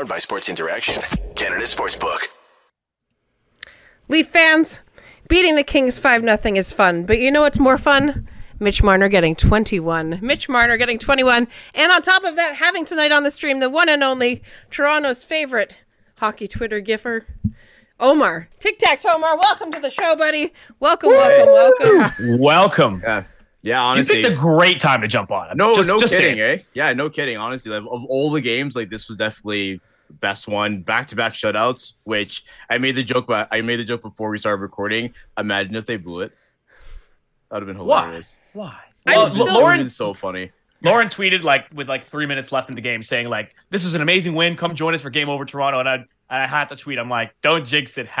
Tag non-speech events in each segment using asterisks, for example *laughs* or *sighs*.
Powered by Sports Interaction, Canada Sportsbook. Leaf fans, beating the Kings 5 0 is fun, but you know what's more fun? Mitch Marner getting 21. Mitch Marner getting 21. And on top of that, having tonight on the stream the one and only Toronto's favorite hockey Twitter giffer, Omar. Tic Tac Omar, welcome to the show, buddy. Welcome, welcome, welcome. Welcome. Yeah, yeah. You Honestly, picked a great time to jump on. no, Just- no just kidding, saying. eh? Yeah, no kidding. Honestly, like, of all the games, like this was definitely the best one. Back to back shutouts, which I made the joke. About, I made the joke before we started recording. Imagine if they blew it. That would have been hilarious. Why? I'm Well, still- Lauren been so funny. Lauren tweeted like with like three minutes left in the game, saying like, "This is an amazing win. Come join us for Game Over Toronto." And I, and I had to tweet, "I'm like, don't jinx it." *laughs*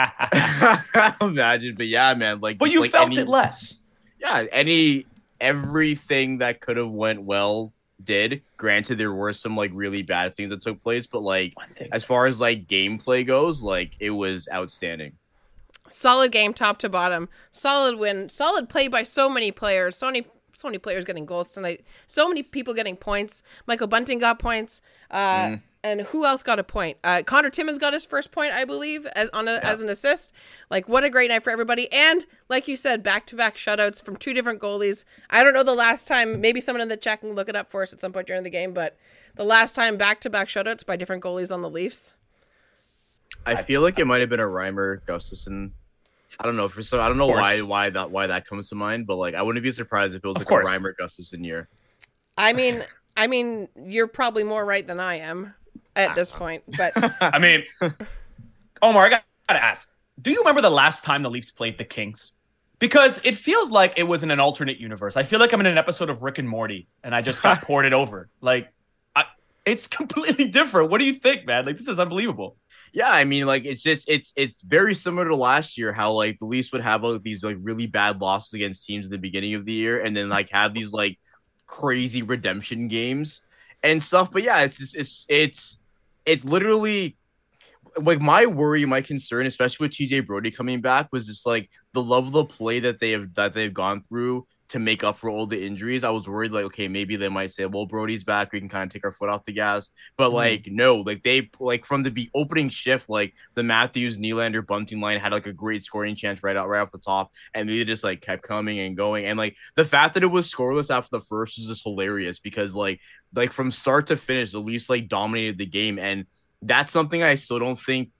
*laughs* Imagine, but yeah, man. Like, but you like, felt any- it less. yeah, any everything that could have went well did. Granted, there were some like really bad things that took place, but like as far as like gameplay goes, like it was outstanding. Solid game top to bottom. Solid win. Solid play by so many players. So many so many players getting goals tonight. So many people getting points. Michael Bunting got points. Uh, and who else got a point? Uh, Connor Timmins got his first point, I believe, as on a, as an assist. Like what a great night for everybody. And like you said, back to back shutouts from two different goalies. I don't know the last time. Maybe someone in the chat can look it up for us at some point during the game. But the last time back to back shutouts by different goalies on the Leafs. I feel like it might have been a Reimer Gustavsson. I don't know for so I don't know why why that why that comes to mind, but like I wouldn't be surprised if it was Of like course. a Reimer Gustavsson year. I mean, I mean, you're probably more right than I am at ah. this point. But *laughs* I mean, Omar, I got to ask: Do you remember the last time the Leafs played the Kings? Because it feels like it was in an alternate universe. I feel like I'm in an episode of Rick and Morty, and I just got *laughs* ported over. Like, I, it's *laughs* completely different. What do you think, man? Like, this is unbelievable. Yeah, I mean, like it's just it's it's very similar to last year. How like the Leafs would have like, these like really bad losses against teams at the beginning of the year, and then like have these like crazy redemption games and stuff. But yeah, it's just, it's it's it's literally like my worry, my concern, especially with TJ Brodie coming back, was just like the level of play that they have that they've gone through to make up for all the injuries. I was worried like, okay, maybe they might say, well, Brodie's back, we can kind of take our foot off the gas. But Mhm. like, no, like they like from the be- opening shift, like the Matthews, Nylander, Bunting line had like a great scoring chance right out right off the top, and they just like kept coming and going. And like the fact that it was scoreless after the first is just hilarious because like like from start to finish, the Leafs like dominated the game, and that's something I still don't think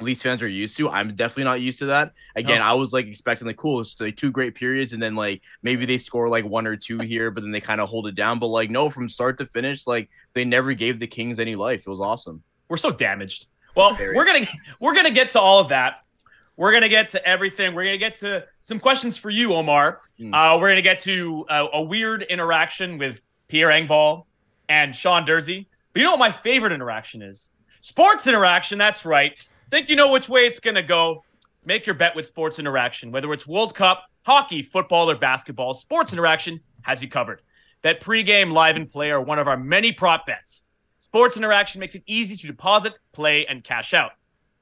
Leafs fans are used to. I'm definitely not used to that. Again, No. I was like expecting like cool, it's like two great periods, and then like maybe they score like one or two here, but then they kind of hold it down. But like no, from start to finish, like they never gave the Kings any life. It was awesome. We're so damaged. Well, Very. we're gonna we're gonna get to all of that. We're gonna get to everything. We're gonna get to some questions for you, Omar. Hmm. Uh, we're gonna get to uh, a weird interaction with Pierre Engvall and Sean Durzi. But you know what my favorite interaction is? Sports interaction. That's right. Think you know which way it's gonna go? Make your bet with Sports Interaction. Whether it's World Cup, hockey, football, or basketball, Sports Interaction has you covered. Bet pregame, live, and play are one of our many prop bets. Sports Interaction makes it easy to deposit, play, and cash out.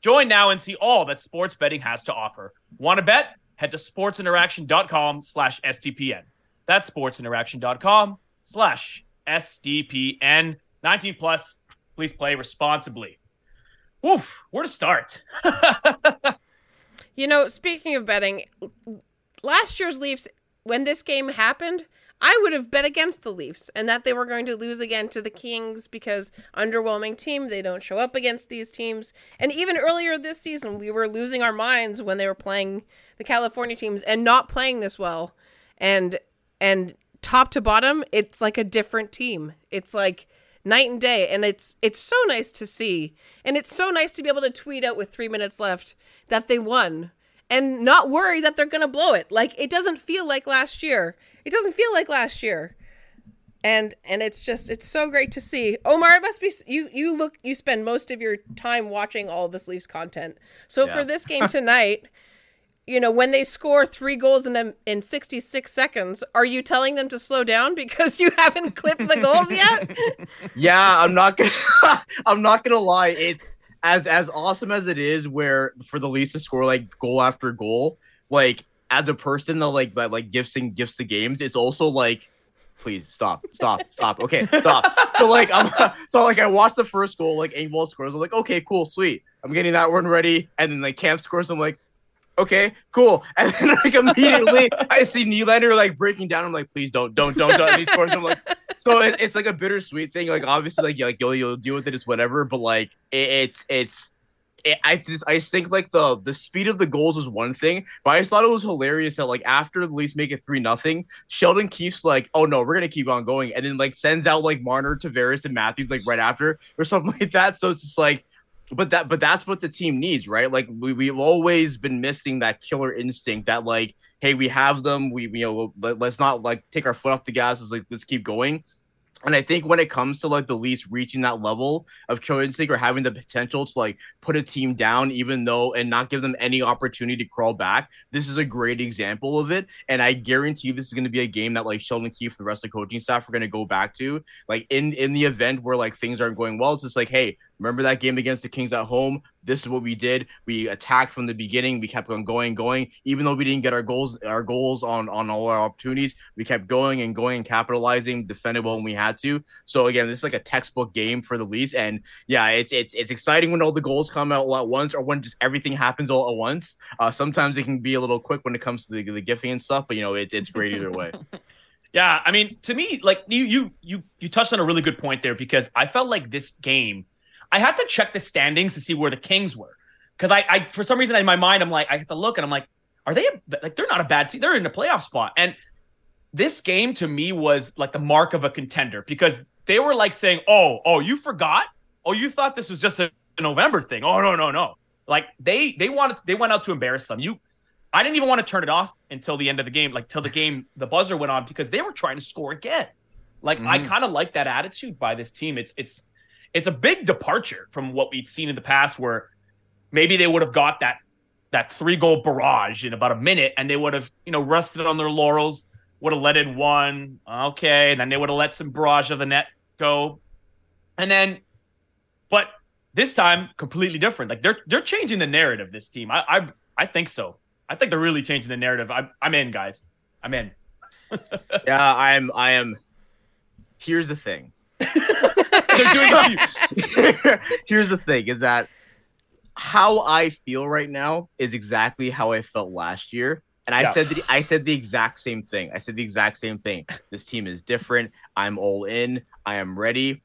Join now and see all that sports betting has to offer. Want to bet? Head to sportsinteraction.com slash SDPN. That's sportsinteraction.com slash SDPN. 19 plus, please play responsibly. Woof, where to start? *laughs* you know, speaking of betting, last year's Leafs, when this game happened, I would have bet against the Leafs and that they were going to lose again to the Kings because underwhelming team. They don't show up against these teams. And even earlier this season, we were losing our minds when they were playing the California teams and not playing this well. And and top to bottom, it's like a different team. It's like night and day and it's it's so nice to see. And it's so nice to be able to tweet out with 3 minutes left that they won and not worry that they're going to blow it. Like it doesn't feel like last year. It doesn't feel like last year. And and it's just it's so great to see. Omar, it must be you you look you spend most of your time watching all this Leafs content. So for this game tonight, *laughs* you know, when they score 3 goals in a, in 66 seconds, are you telling them to slow down *laughs* because you haven't clipped the goals yet? *laughs* Yeah, I'm not gonna *laughs* I'm not gonna lie. It's as as awesome as it is where for the Leafs to score like goal after goal, like as a person that like that like gifts and gifts the games, it's also like please stop, stop, stop. Okay, stop. so like I'm so like I watched the first goal, like Engvall scores. I'm like, okay, cool, sweet. I'm getting that one ready. And then like Kämpf scores, I'm like, okay, cool. *laughs* And then like immediately I see Nylander like breaking down. I'm like, please don't, don't, don't, don't. Like, so it, it's like a bittersweet thing. Like obviously, like, like you'll you'll deal with it, it's whatever. But like it, it's it's it, I just I just think like the the speed of the goals is one thing, but I just thought it was hilarious that like after the Leafs make it three nothing, Sheldon Keefe's like, oh no, we're gonna keep on going, and then like sends out like Marner, Tavares, and Matthews like right after or something *laughs* like that. So it's just like, but that but that's what the team needs, right? Like we we've always been missing that killer instinct that like, hey, we have them, we you know let, let's not like take our foot off the gas, let's like let's keep going. And I think when it comes to like the Leafs reaching that level of killer instinct or having the potential to like put a team down, even though and not give them any opportunity to crawl back, this is a great example of it. And I guarantee this is going to be a game that like Sheldon Keefe, the rest of the coaching staff are going to go back to. Like in in the event where like things aren't going well, it's just like, hey, remember that game against the Kings at home? This is what we did. We attacked from the beginning. We kept on going, going. Even though we didn't get our goals, our goals on on all our opportunities, we kept going and going, and capitalizing, defended when we had to. So again, this is like a textbook game for the Leafs, and yeah, it's it's it's exciting when all the goals come out all at once, or when just everything happens all at once. Uh, sometimes it can be a little quick when it comes to the, the gifting and stuff, but you know, it, it's great either way. *laughs* Yeah, I mean, to me, like you you you you touched on a really good point there because I felt like this game, I had to check the standings to see where the Kings were because I, I for some reason in my mind I'm like I have to look and I'm like, are they a, like they're not a bad team? They're in a playoff spot, and this game to me was like the mark of a contender because they were like saying, oh oh you forgot, oh you thought this was just a November thing, oh no no no, like they they wanted they went out to embarrass them. You I didn't even want to turn it off until the end of the game, like till the game the buzzer went on because they were trying to score again. Like I Mhm. kind of like that attitude by this team. It's it's it's a big departure from what we'd seen in the past where maybe they would have got that that three goal barrage in about a minute and they would have, you know, rested on their laurels, would have let in one. Okay, and then they would have let some barrage of the net go. And then but this time completely different. Like they're they're changing the narrative this team. I I I think so. I think they're really changing the narrative. I'm I'm in, guys. I'm in. *laughs* yeah, I'm I am. Here's the thing. *laughs* They're doing it. *laughs* Here's the thing: is that how I feel right now is exactly how I felt last year. And I Yeah. said that I said the exact same thing. I said the exact same thing. This team is different. I'm all in. I am ready.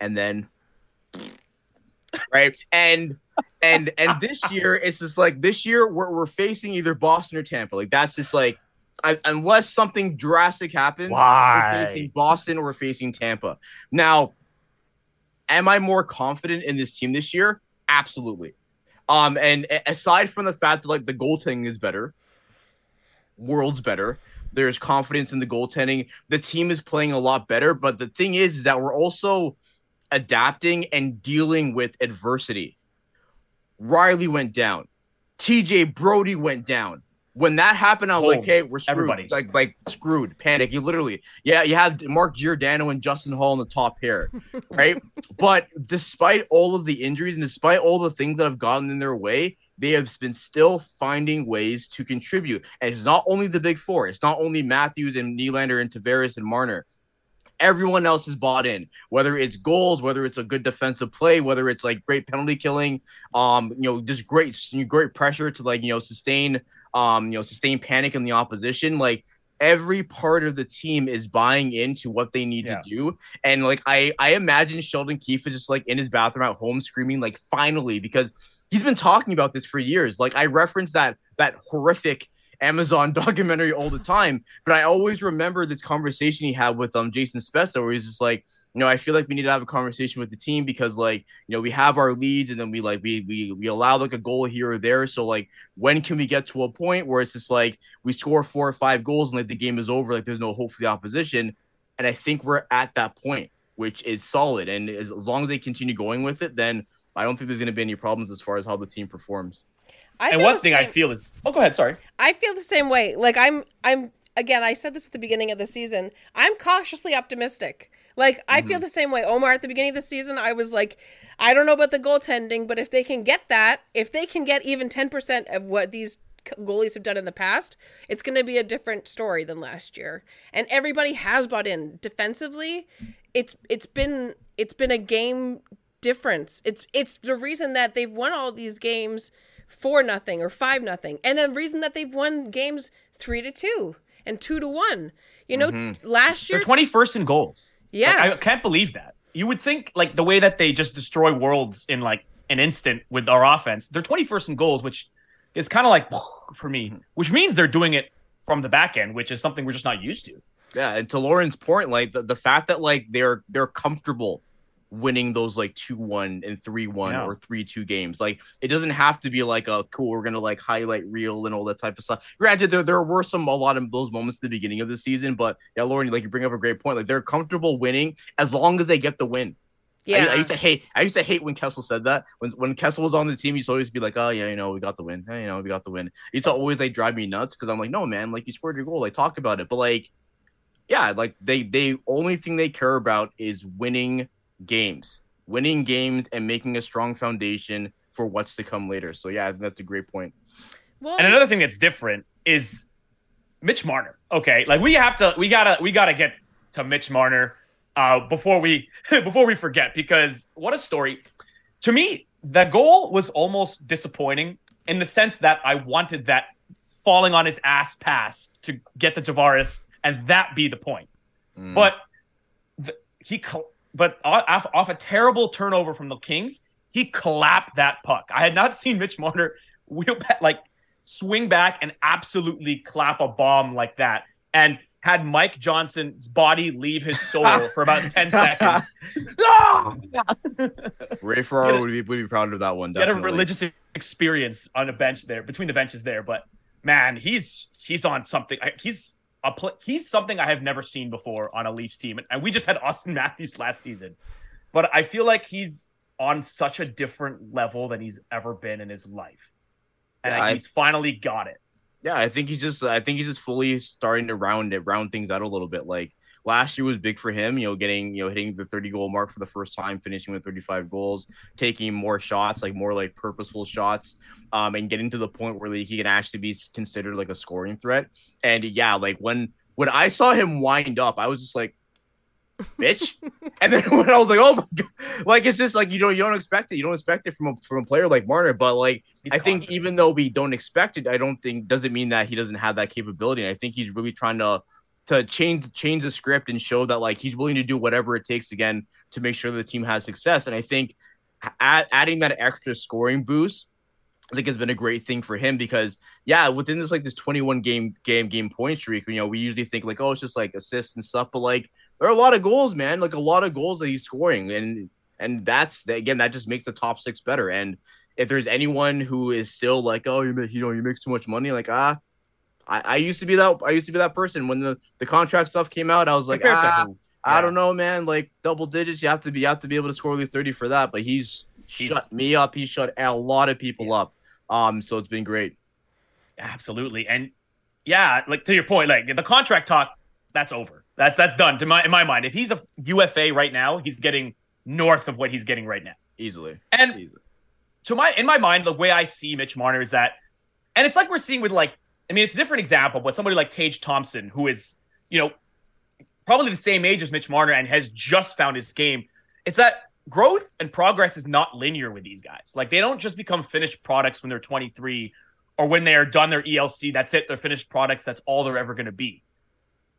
And then right and and and this year it's just like this year we're, we're facing either Boston or Tampa. Like that's just like I, unless something drastic happens, we're facing Boston or we're facing Tampa. Now, am I more confident in this team this year? Absolutely. Um, and aside from the fact that like the goaltending is better, world's better. There's confidence in the goaltending. The team is playing a lot better, but the thing is, is that we're also adapting and dealing with adversity. Rielly went down. TJ Brodie went down. When that happened, I was like, "Hey, we're screwed." Everybody. Like, like screwed. Panic. You literally, yeah. You have Mark Giordano and Justin Holl in the top pair, *laughs* right? but despite all of the injuries and despite all the things that have gotten in their way, they have been still finding ways to contribute. And it's not only the big four. It's not only Matthews and Nylander and Tavares and Marner everyone else is bought in whether it's goals whether it's a good defensive play whether it's like great penalty killing um you know just great great pressure to like you know sustain um you know sustained panic in the opposition like every part of the team is buying into what they need Yeah. to do and like i i imagine sheldon keefe is just like in his bathroom at home screaming like finally because he's been talking about this for years like i referenced that that horrific amazon *laughs* documentary all the time but I always remember this conversation he had with um Jason Spezza where he's just like, you know, I feel like we need to have a conversation with the team because like, you know, we have our leads and then we like we we we allow like a goal here or there. So like when can we get to a point where it's just like we score four or five goals and like the game is over, like there's no hope for the opposition. And I think we're at that point, which is solid. And as, long as they continue going with it, then I don't think there's gonna be any problems as far as how the team performs. I and one thing I feel is, oh, go ahead. Sorry. I feel the same way. Like I'm I'm again, I said this at the beginning of the season. I'm cautiously optimistic. Like I feel mm-hmm. the same way. Omar at the beginning of the season, I was like, I don't know about the goaltending, but if they can get that, if they can get even 10% of what these goalies have done in the past, it's going to be a different story than last year. And everybody has bought in defensively. It's it's been it's been a game difference. It's it's the reason that they've won all these games four nothing or five nothing, and the reason that they've won games three to two and two to one. You know, mm-hmm. last year they're twenty first in goals. Yeah, like, I can't believe that. You would think like the way that they just destroy worlds in like an instant with our offense. They're twenty first in goals, which is kind of like for me, mm-hmm. which means they're doing it from the back end, which is something we're just not used to. Yeah, and to Lauren's point, like the, the fact that like they're they're comfortable winning those like 2-1 and 3-1 yeah. or 3-2 games. Like it doesn't have to be like a cool we're going to like highlight reel and all that type of stuff. Granted there there were some a lot of those moments at the beginning of the season, but yeah, Lauren, like you bring up a great point. Like they're comfortable winning as long as they get the win. Yeah, I, I, used to hate. I used to hate when Kessel said that. When when Kessel was on the team, he used to always be like, "Oh yeah, you know, we got the win. Hey, you know, we got the win." It's always like drive me nuts because I'm like, "No, man, like you scored your goal. Like talk about it." But like, yeah, like they they only thing they care about is winning games winning games and making a strong foundation for what's to come later. So yeah, that's a great point. Well, and another thing that's different is Mitch Marner. Okay, like we have to, we gotta, we gotta get to Mitch Marner uh, before we *laughs* before we forget because what a story. To me, the goal was almost disappointing in the sense that I wanted that falling on his ass pass to get to Tavares and that be the point. Mm. But the, he but off, off a terrible turnover from the Kings, he clapped that puck. I had not *laughs* seen Mitch Marner wheel back, like swing back and absolutely clap a bomb like that. And had Mike Johnson's body leave his soul for about *laughs* 10 seconds. *laughs* Ah! Ray Ferraro would be, would be proud of that one. Definitely. Had a religious experience on a bench there, between the benches there. But man, he's he's on something. He's a he's something I have never seen before on a Leafs team, and we just had Austin *laughs* Matthews last season, but I feel like he's on such a different level than he's ever been in his life, and yeah, he's finally got it. Yeah, I think he's just I think he's just fully starting to round it, round things out a little bit. Like last year was big for him, you know, getting, you know, hitting the 30 goal mark for the first time, finishing with 35 goals, taking more shots, like more like purposeful shots, um, and getting to the point where like, he can actually be considered like a scoring threat. And yeah, like when when I saw him wind up, I was just like, bitch. *laughs* and then *laughs* when I was like, oh my god, like it's just like you know you don't expect it. You don't expect it from a from a player like Marner. But like he's I confident. think even though we don't expect it, I don't think doesn't mean that he doesn't have that capability. And I think he's really trying to to change change the script and show that like he's willing to do whatever it takes again to make sure the team has success. And I think add, adding that extra scoring boost, I think has been a great thing for him because yeah, within this like this 21 game game game point streak, you know, we usually think like oh it's just like assists and stuff, but like there are a lot of goals, man, like a lot of goals that he's scoring, and and that's again that just makes the top six better. And if there's anyone who is still like oh you you know you make too much money, like ah I, I used to be that I used to be that person when the, the contract stuff came out. I was like, ah. I don't know, man. Like double digits, you have to be you have to be able to score at least 30 for that. But he's, he's shut me up. He shut a lot of people yeah. up. Um, so it's been great. Absolutely. And yeah, like to your point, like the contract talk, that's over. That's that's done to my in my mind. If he's a UFA right now, he's getting north of what he's getting right now. Easily. And Easily. to my in my mind, the way I see Mitch Marner is that and it's like we're seeing with like I mean, it's a different example, but somebody like Tage Thompson, who is, you know, probably the same age as Mitch Marner and has just found his game. It's that growth and progress is not linear with these guys. Like they don't just become finished products when they're 23 or when they are done their ELC. That's it. They're finished products. That's all they're ever going to be.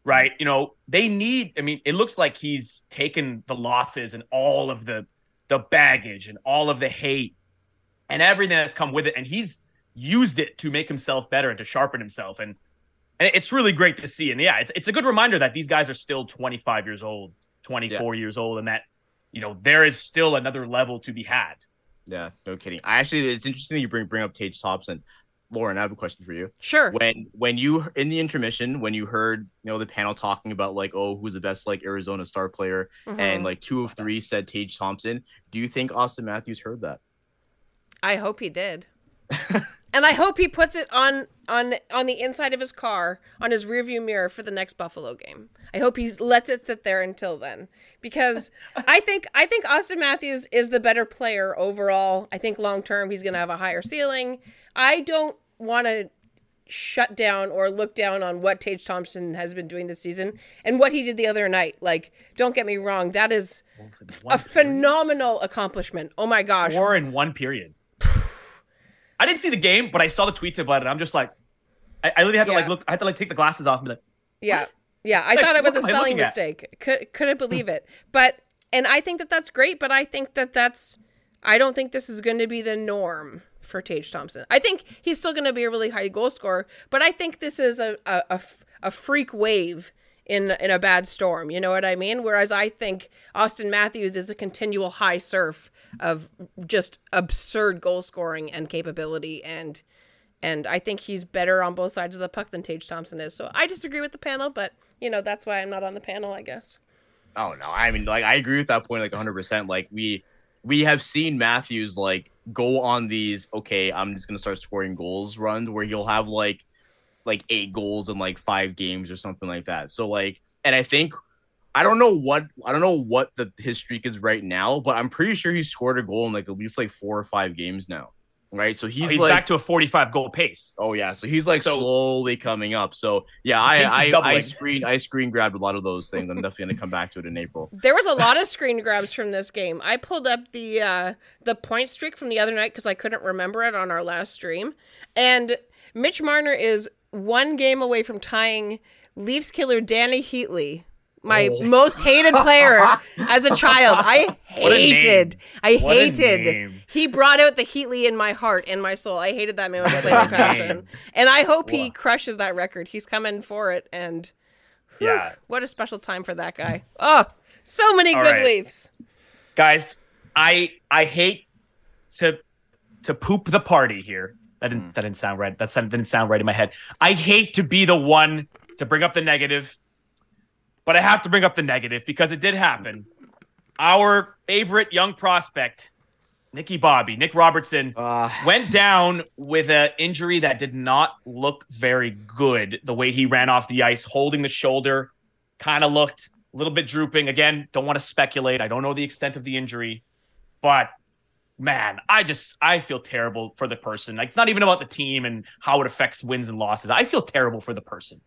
Right. You know, they need, I mean, it looks like he's taken the losses and all of the, the baggage and all of the hate and everything that's come with it. And he's used it to make himself better and to sharpen himself. And, and it's really great to see. And yeah, it's, it's a good reminder that these guys are still 25 years old, 24 yeah. years old, and that, you know, there is still another level to be had. Yeah, no kidding. I actually, it's interesting that you bring bring up Tage Thompson. Lauren, I have a question for you. Sure. When when you in the intermission, when you heard you know the panel talking about like, oh, who's the best like Arizona star player, mm-hmm. and like two of three said Tage Thompson. Do you think Austin Matthews heard that? I hope he did. And I hope he puts it on on on the inside of his car on his rearview mirror for the next Buffalo game. I hope he lets it sit there until then because *laughs* I think I think Austin Matthews is the better player overall. I think long term he's going to have a higher ceiling. I don't want to shut down or look down on what Tage Thompson has been doing this season and what he did the other night. Like, don't get me wrong, that is a phenomenal accomplishment. Oh my gosh. Four in one period. I didn't see the game, but I saw the tweets about it. I'm just like, I, I literally had to Yeah. like look. I had to like take the glasses off and be like, Yeah. Yeah, I Like, thought it was a what am I spelling at? mistake. Could couldn't hmm. believe it. But and I think that that's great, but I think that that's I don't think this is going to be the norm for Tage Thompson. I think he's still going to be a really high goal scorer, but I think this is a a a freak wave in in a bad storm. You know what I mean? Whereas I think Austin Matthews is a continual high surf of just absurd goal scoring and capability and and I think he's better on both sides of the puck than Tage Thompson is. So I disagree with the panel, but you know that's why I'm not on the panel, I guess. Oh no, I mean, like I agree with that point, like 100. percent Like we we have seen Matthews like go on these. Okay, I'm just gonna start scoring goals runs where he'll have like like eight goals in like five games or something like that. So like, and I think I don't know what I don't know what the his streak is right now, but I'm pretty sure he's scored a goal in like at least like four or five games now. Right, so he's, he's, like back to a 45 goal pace. Oh yeah, so he's like So- slowly coming up. So yeah, pace I I, I screen I screen grabbed a lot of those things. I'm definitely gonna come back to it in April. There was a lot of screen grabs from this game. I pulled up the uh, the point streak from the other night because I couldn't remember it on our last stream, and Mitch Marner is one game away from tying Leafs killer Dany Heatley. My Oh. most hated player *laughs* as a child. I What a name. hated. I What hated. He brought out the Heatley in my heart and my soul. I hated that man with a flaming passion. And I hope he crushes that record. He's coming for it. And whew, Yeah. what a special time for that guy. Oh, so many All good right. Leafs. guys i i hate to to poop the party here that didn't mm. that didn't sound right that sound- didn't sound right in my head i hate to be the one to bring up the negative but i have to bring up the negative because it did happen our favorite young prospect nicky bobby nick robertson Uh, went down with an injury that did not look very good. The way he ran off the ice, holding the shoulder, kind of looked a little bit drooping. Again, don't want to speculate. I don't know the extent of the injury, but man, I just I feel terrible for the person. Like it's not even about the team and how it affects wins and losses. I feel terrible for the person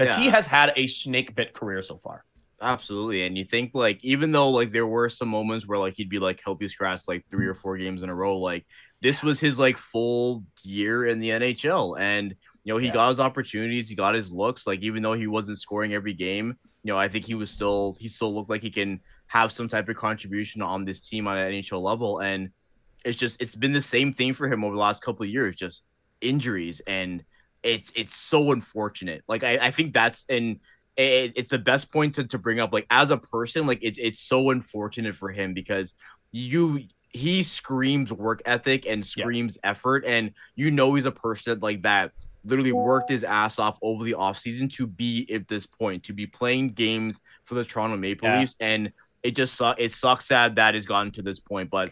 because he has had a snake bit career so far. Absolutely. And you think like even though like there were some moments where like he'd be like healthy scratch like three or four games in a row, like this was his like full year in the NHL. And you know, he Yeah. got his opportunities, he got his looks. Like even though he wasn't scoring every game, you know, I think he was still he still looked like he can have some type of contribution on this team on an NHL level. And it's just it's been the same thing for him over the last couple of years, just injuries and it's it's so unfortunate. Like I, I think that's and it, it's the best point to, to bring up. Like as a person, like it, it's so unfortunate for him because you he screams work ethic and Yeah. screams effort, and you know he's a person like that literally worked his ass off over the offseason to be at this point, to be playing games for the Toronto Maple Yeah. Leafs. And it just su- it sucks that that has gotten to this point. But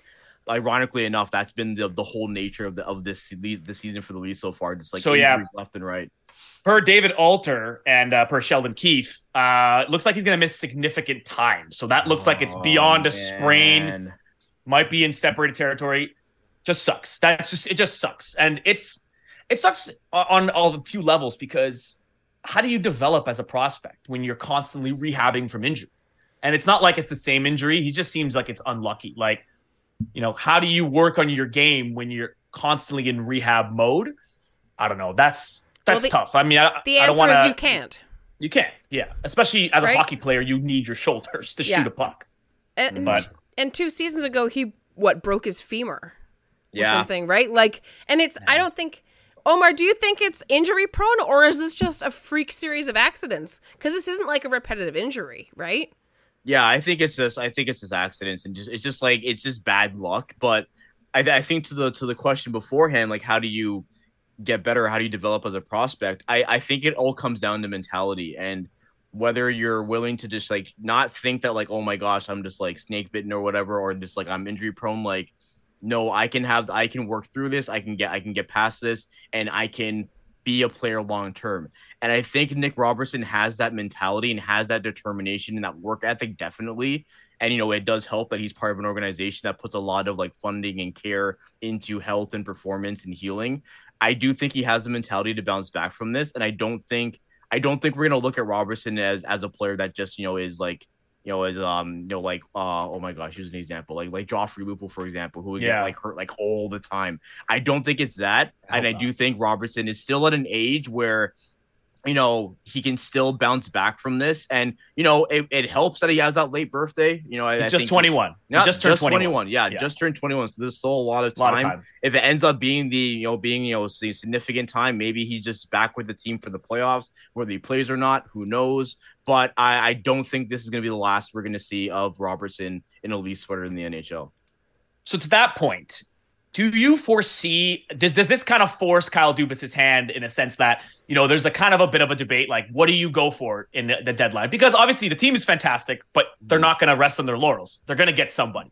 ironically enough, that's been the, the whole nature of the of this this season for the Leafs so far. Just like So, yeah. injuries left and right. per David Alter and uh, per Sheldon Keefe, uh, it looks like he's going to miss significant time. So that looks like it's Oh, beyond a sprain. Might be in separated territory. Just sucks. That's just it. Just sucks, and it's it sucks on all a few levels because how do you develop as a prospect when you're constantly rehabbing from injury? And it's not like it's the same injury. He just seems like it's unlucky. Like, you know, how do you work on your game when you're constantly in rehab mode? I don't know. That's that's the- tough. I mean, I, The I don't answer want is you can't. You can't. yeah. Especially as a hockey player, you need your shoulders to Yeah. shoot a puck. And But- and two seasons ago, he what broke his femur or Yeah. something, right? Like, and it's I don't think. Omar, do you think it's injury prone or is this just a freak series of accidents? Because this isn't like a repetitive injury, right? Yeah, I think it's just I think it's just accidents and just it's just like it's just bad luck. But I, I think to the to the question beforehand, like how do you get better? How do you develop as a prospect? I I think it all comes down to mentality and whether you're willing to just like not think that like oh my gosh I'm just like snake bitten or whatever or just like I'm injury prone. Like no, I can have I can work through this. I can get I can get past this and I can be a player long term. And I think Nick Robertson has that mentality and has that determination and that work ethic definitely. And you know, it does help that he's part of an organization that puts a lot of like funding and care into health and performance and healing. I do think he has the mentality to bounce back from this, and I don't think I don't think we're gonna look at Robertson as as a player that just you know is like you know is um you know like uh oh my gosh here's an example like like Joffrey Lupul for example who would Yeah. get like hurt like all the time. I don't think it's that, I and I do think Robertson is still at an age where you know he can still bounce back from this, and you know it, it helps that he has that late birthday. You know, I, I just think- 21. He Yeah, just turned 21. Yeah, Yeah. just turned 21. So there's still a lot of A lot time. of time. If it ends up being the you know being you know significant time, maybe he's just back with the team for the playoffs, whether he plays or not, who knows? But I, I don't think this is going to be the last we're going to see of Robertson in a leaf sweater in the NHL. So to that point, do you foresee does, does this kind of force Kyle Dubas's hand in a sense that you know there's a kind of a bit of a debate like what do you go for in the, the deadline because obviously the team is fantastic but they're not going to rest on their laurels they're going to get somebody.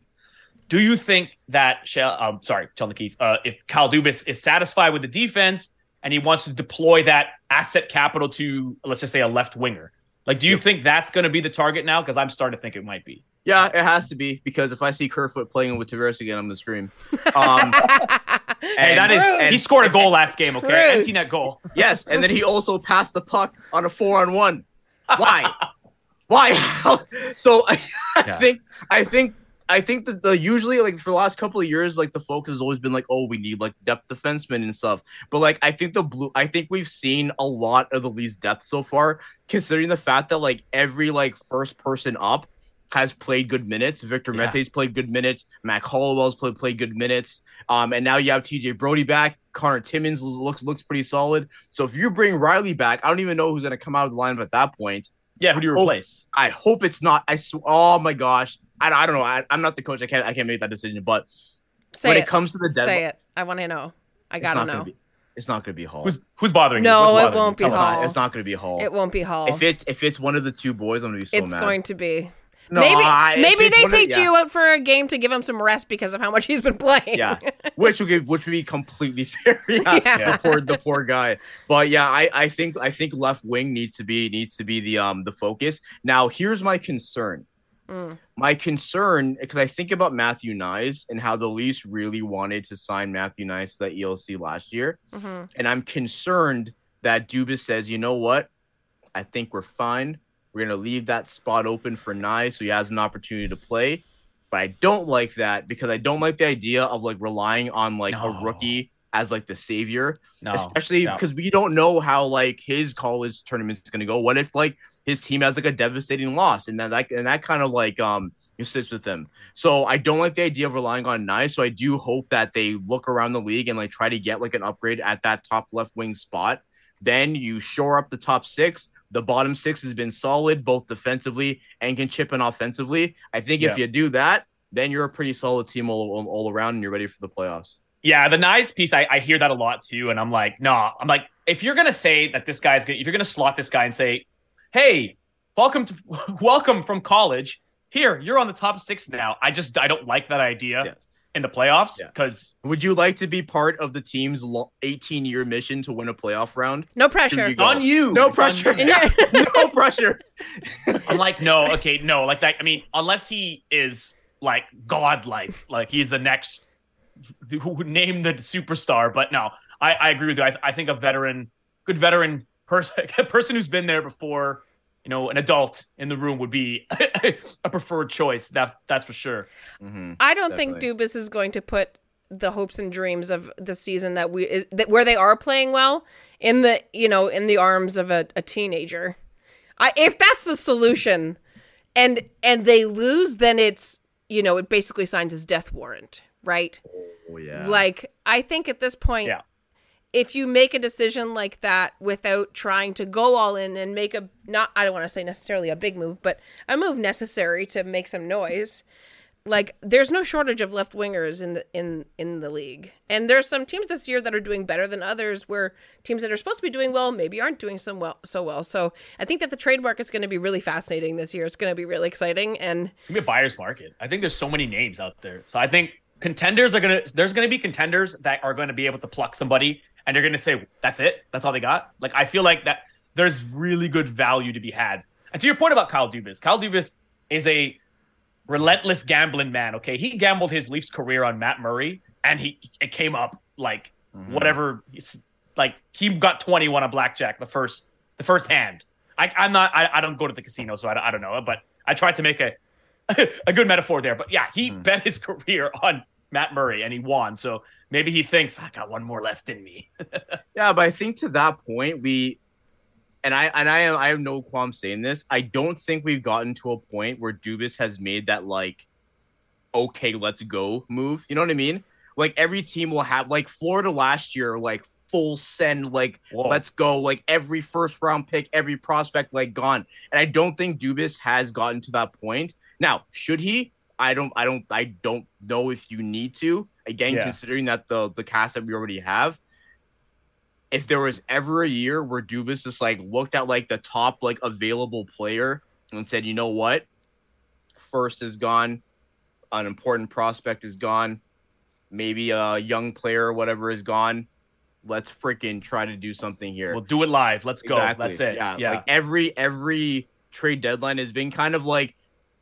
Do you think that Shell, um sorry Sheldon Keefe uh, if Kyle Dubas is satisfied with the defense and he wants to deploy that asset capital to let's just say a left winger like do you think that's going to be the target now because I'm starting to think it might be. Yeah, it has to be because if I see Kerfoot playing with Tavares again, I'm gonna scream. Um, *laughs* Hey, that is Rude. he scored a goal last game. Okay, Rude. empty net goal. *laughs* yes, and then he also passed the puck on a four on one. Why? *laughs* Why? so I, I Yeah. think I think I think that the usually like for the last couple of years, like the focus has always been like, oh, we need like depth defensemen and stuff. But like I think the blue I think we've seen a lot of the least depth so far, considering the fact that like every like first person up has played good minutes. Victor Yeah. Mete's played good minutes. Mac Hollowell's played played good minutes. Um, and now you have TJ Brodie back. Connor Timmins looks looks pretty solid. So if you bring Rielly back, I don't even know who's gonna come out of the lineup at that point. Yeah, who do you Oh, replace? I hope it's not. I sw- oh my gosh. I, I don't know. I, I'm not the coach. I can't I can't make that decision. But Say when it. it comes to the Say it. I want to know. I gotta know. be. It's not gonna be Holl. Who's who's bothering you? No, it bothering won't be Tell. Holl. not, it's not gonna be Holl. It won't be Holl. If it's if it's one of the two boys, I'm gonna be so it's mad. going to be. No, maybe I- maybe they of- take yeah. Gio out for a game to give him some rest because of how much he's been playing. Yeah, *laughs* which would give, which would be completely *laughs* fair. Yeah, Yeah. The poor the poor guy. But yeah, I I think I think left wing needs to be needs to be the um the focus. Now here's my concern. Mm. My concern because I think about Matthew Knies and how the Leafs really wanted to sign Matthew Knies to the ELC last year, hmm and I'm concerned that Dubas says, you know what, I think we're fine. We're gonna leave that spot open for Knies so he has an opportunity to play. But I don't like that because I don't like the idea of like relying on like No. a rookie as like the savior, No, especially no. because we don't know how like his college tournament is gonna go. What if like his team has like a devastating loss and then that and that kind of like um sits with him. So I don't like the idea of relying on Knies. So I do hope that they look around the league and like try to get like an upgrade at that top left wing spot. Then you shore up the top six. The bottom six has been solid both defensively and can chip in offensively. I think if you do that, then you're a pretty solid team all, all, around and you're ready for the playoffs. Yeah, the Knies piece, I, I hear that a lot too, and I'm like, no, I'm like, if you're gonna say that this guy's gonna, if you're gonna slot this guy and say, hey, welcome to, *laughs* welcome from college, here, you're on the top six now. I just, I don't like that idea Yes. In the playoffs Yeah. because Would you like to be part of the team's 18 year mission to win a playoff round? No pressure. you it's on you. No It's pressure. you. *laughs* *laughs* No pressure. *laughs* I'm like, no, okay, no, like that. I mean, unless he is like godlike, like he's the next who would name the superstar. But no, I, I agree with you. I, I think a veteran, good veteran person, a person who's been there before, you know, an adult in the room would be *laughs* a preferred choice. That that's for sure. Mhm. I don't think Definitely. Dubas is going to put the hopes and dreams of the season that we that where they are playing well in the you know in the arms of a, a teenager. I if that's the solution, and and they lose, then it's you know it basically signs his death warrant, right? Oh, yeah. Like I think at this point, Yeah. If you make a decision like that without trying to go all in and make a not I don't want to say necessarily a big move, but a move necessary to make some noise. Like there's no shortage of left wingers in the in in the league. And there's some teams this year that are doing better than others where teams that are supposed to be doing well maybe aren't doing so well so well. So I think that the trade market's to be really fascinating this year. It's to be really exciting and It's gonna be a buyer's market. I think there's so many names out there. So I think contenders are gonna. There's gonna be contenders that are to be able to pluck somebody, and they're gonna say, "That's it. That's all they got." Like I feel like that there's really good value to be had. And to your point about Kyle Dubas, Kyle Dubas is a relentless gambling man. Okay, he gambled his Leafs career on Matt Murray, and he it came up like Mhm. whatever. It's like he got twenty one on blackjack the first the first hand. I, I'm not. I, I don't go to the casino, so I, don't- I don't know. But I tried to make a *laughs* a good metaphor there. But yeah, he Hmm. bet his *laughs* career on Matt Murray, and he won. So maybe he thinks I got one more left in me. *laughs* Yeah, but I think to that point we and I and I am I have no qualm saying this. I don't think we've gotten to a point where Dubas has made that like okay, let's go move. You know what I mean? Like every team will have like Florida last year, like full send, like Whoa. let's go, like every first round pick, every prospect like gone. And I don't think Dubas has gotten to that point. Now, should he? I don't I don't I don't know if you need to. Again, Yeah. considering that the the cast that we already have. If there was ever a year where Dubas just like looked at like the top like available player and said, you know what? First is gone, an important prospect is gone, maybe a young player or whatever is gone. Let's freaking try to do something here. We'll do it live. Let's go. Exactly. That's it. Yeah, Yeah. Like every every trade deadline has been kind of like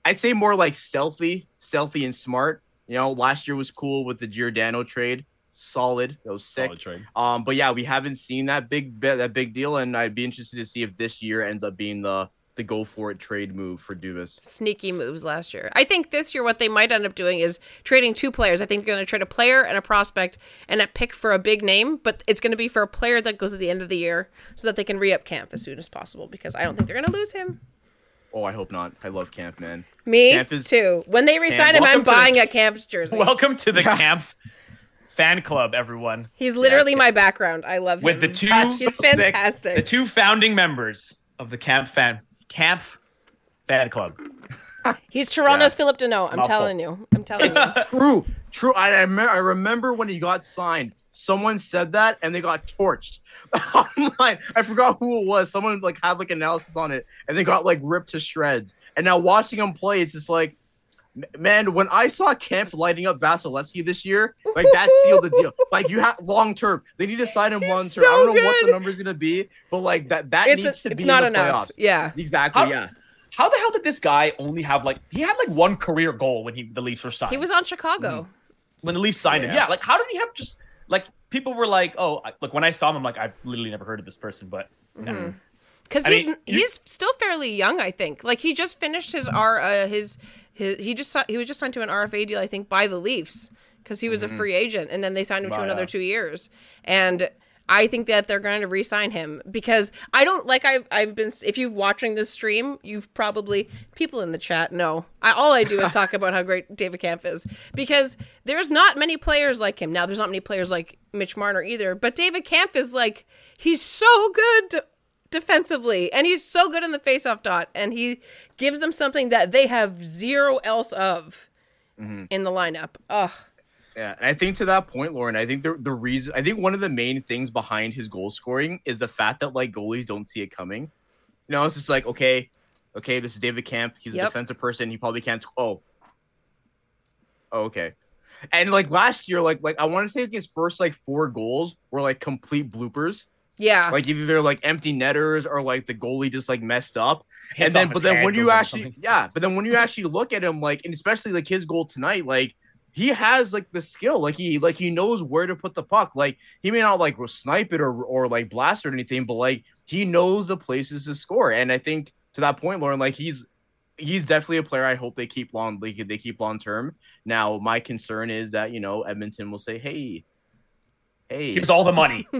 I'd say more like stealthy, stealthy and smart. You know, last year was cool with the Giordano trade. Solid. That was sick. Solid trade. Um, but yeah, we haven't seen that big that big deal, and I'd be interested to see if this year ends up being the the go for it trade move for Dubas. Sneaky moves last year. I think this year what they might end up doing is trading two players. I think they're going to trade a player and a prospect and a pick for a big name, but it's going to be for a player that goes at the end of the year so that they can re up Kämpf as soon as possible because I don't think they're going to lose him. Oh, I hope not. I love Kämpf, man. Me Kämpf is- too. When they resign him, welcome I'm to the- buying a Kämpf's jersey. Welcome to the Yeah. camp fan club, everyone. He's literally Yeah, my background. I love With him. the two He's sick- fantastic. the two founding members of the camp fan camp fan club. He's Toronto's Yeah. Phillip Danault. I'm Mouthful. telling you. I'm telling you. *laughs* True, true. I, I, me- I remember when he got signed. Someone said that, and they got torched *laughs* online. I forgot who it was. Someone like had like analysis on it, and they got like ripped to shreds. And now watching him play, it's just like, man, when I saw Kämpf lighting up Vasilevskiy this year, like that sealed the deal. *laughs* Like you have long term, they need to sign him long term. so I don't know what good. the number's gonna be, but like that that It's, needs to it's be not in the enough. playoffs. Yeah. Exactly. How- yeah. How the hell did this guy only have like he had like one career goal when he the Leafs were signed? He was on Chicago. Mm-hmm. when the Leafs signed him. Yeah. Yeah, like how did he have just like people were like, oh, I, look when I saw him, I'm like, I've literally never heard of this person, but no. because I he's mean, he's still fairly young. I think like he just finished his R uh, his his he just si- he was just signed to an RFA deal. I think by the Leafs because he was a mm-hmm. free agent, and then they signed him to another yeah. two years. And I think that they're going to re-sign him because I don't like I've I've been if you've watching this stream, you've probably people in the chat know. I all I do is talk about how great David Kämpf is because there's not many players like him. Now there's not many players like Mitch Marner either, but David Kämpf is like he's so good defensively and he's so good in the faceoff dot and he gives them something that they have zero else of mm-hmm. in the lineup. Ugh. Yeah, and I think to that point, Lauren, I think the the reason I think one of the main things behind his goal scoring is the fact that like goalies don't see it coming. You know, it's just like okay, okay, this is David Kämpf. He's a defensive person. He probably can't. Oh, oh okay. And like last year, like like I want to say like, his first like four goals were like complete bloopers. Yeah. Like either they're like empty netters or like the goalie just like messed up Hits and then but then when you actually yeah but then when you actually look at him like and especially like his goal tonight like he has like the skill like he like he knows where to put the puck like he may not like snipe it or or like blast it or anything but like he knows the places to score and i think to that point lauren like he's he's definitely a player i hope they keep long like they keep long term now my concern is that you know edmonton will say hey hey Gives all the money. *laughs*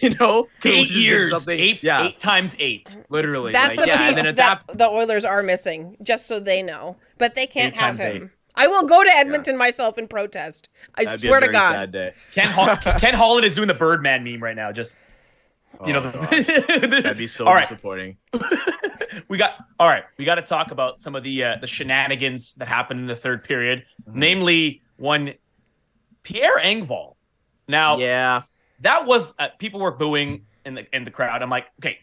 you know *laughs* eight just get years. Eight, yeah eight times eight. literally That's like, the yeah and piece then at that, that the Oilers are missing, just so they know. But they can't Eight have times him. eight. I will go to Edmonton myself and protest. I that'd be swear a to very God. sad day Ken, Hol- *laughs* Ken Holland is doing the Birdman meme right now. Just you know, Oh, the- That'd be so *laughs* All right. disappointing. *laughs* we got all right. We got to talk about some of the uh, the shenanigans that happened in the third period, Mm-hmm. namely when Pierre Engvall. Now Yeah, that was uh, people were booing in the in the crowd. I'm like, okay,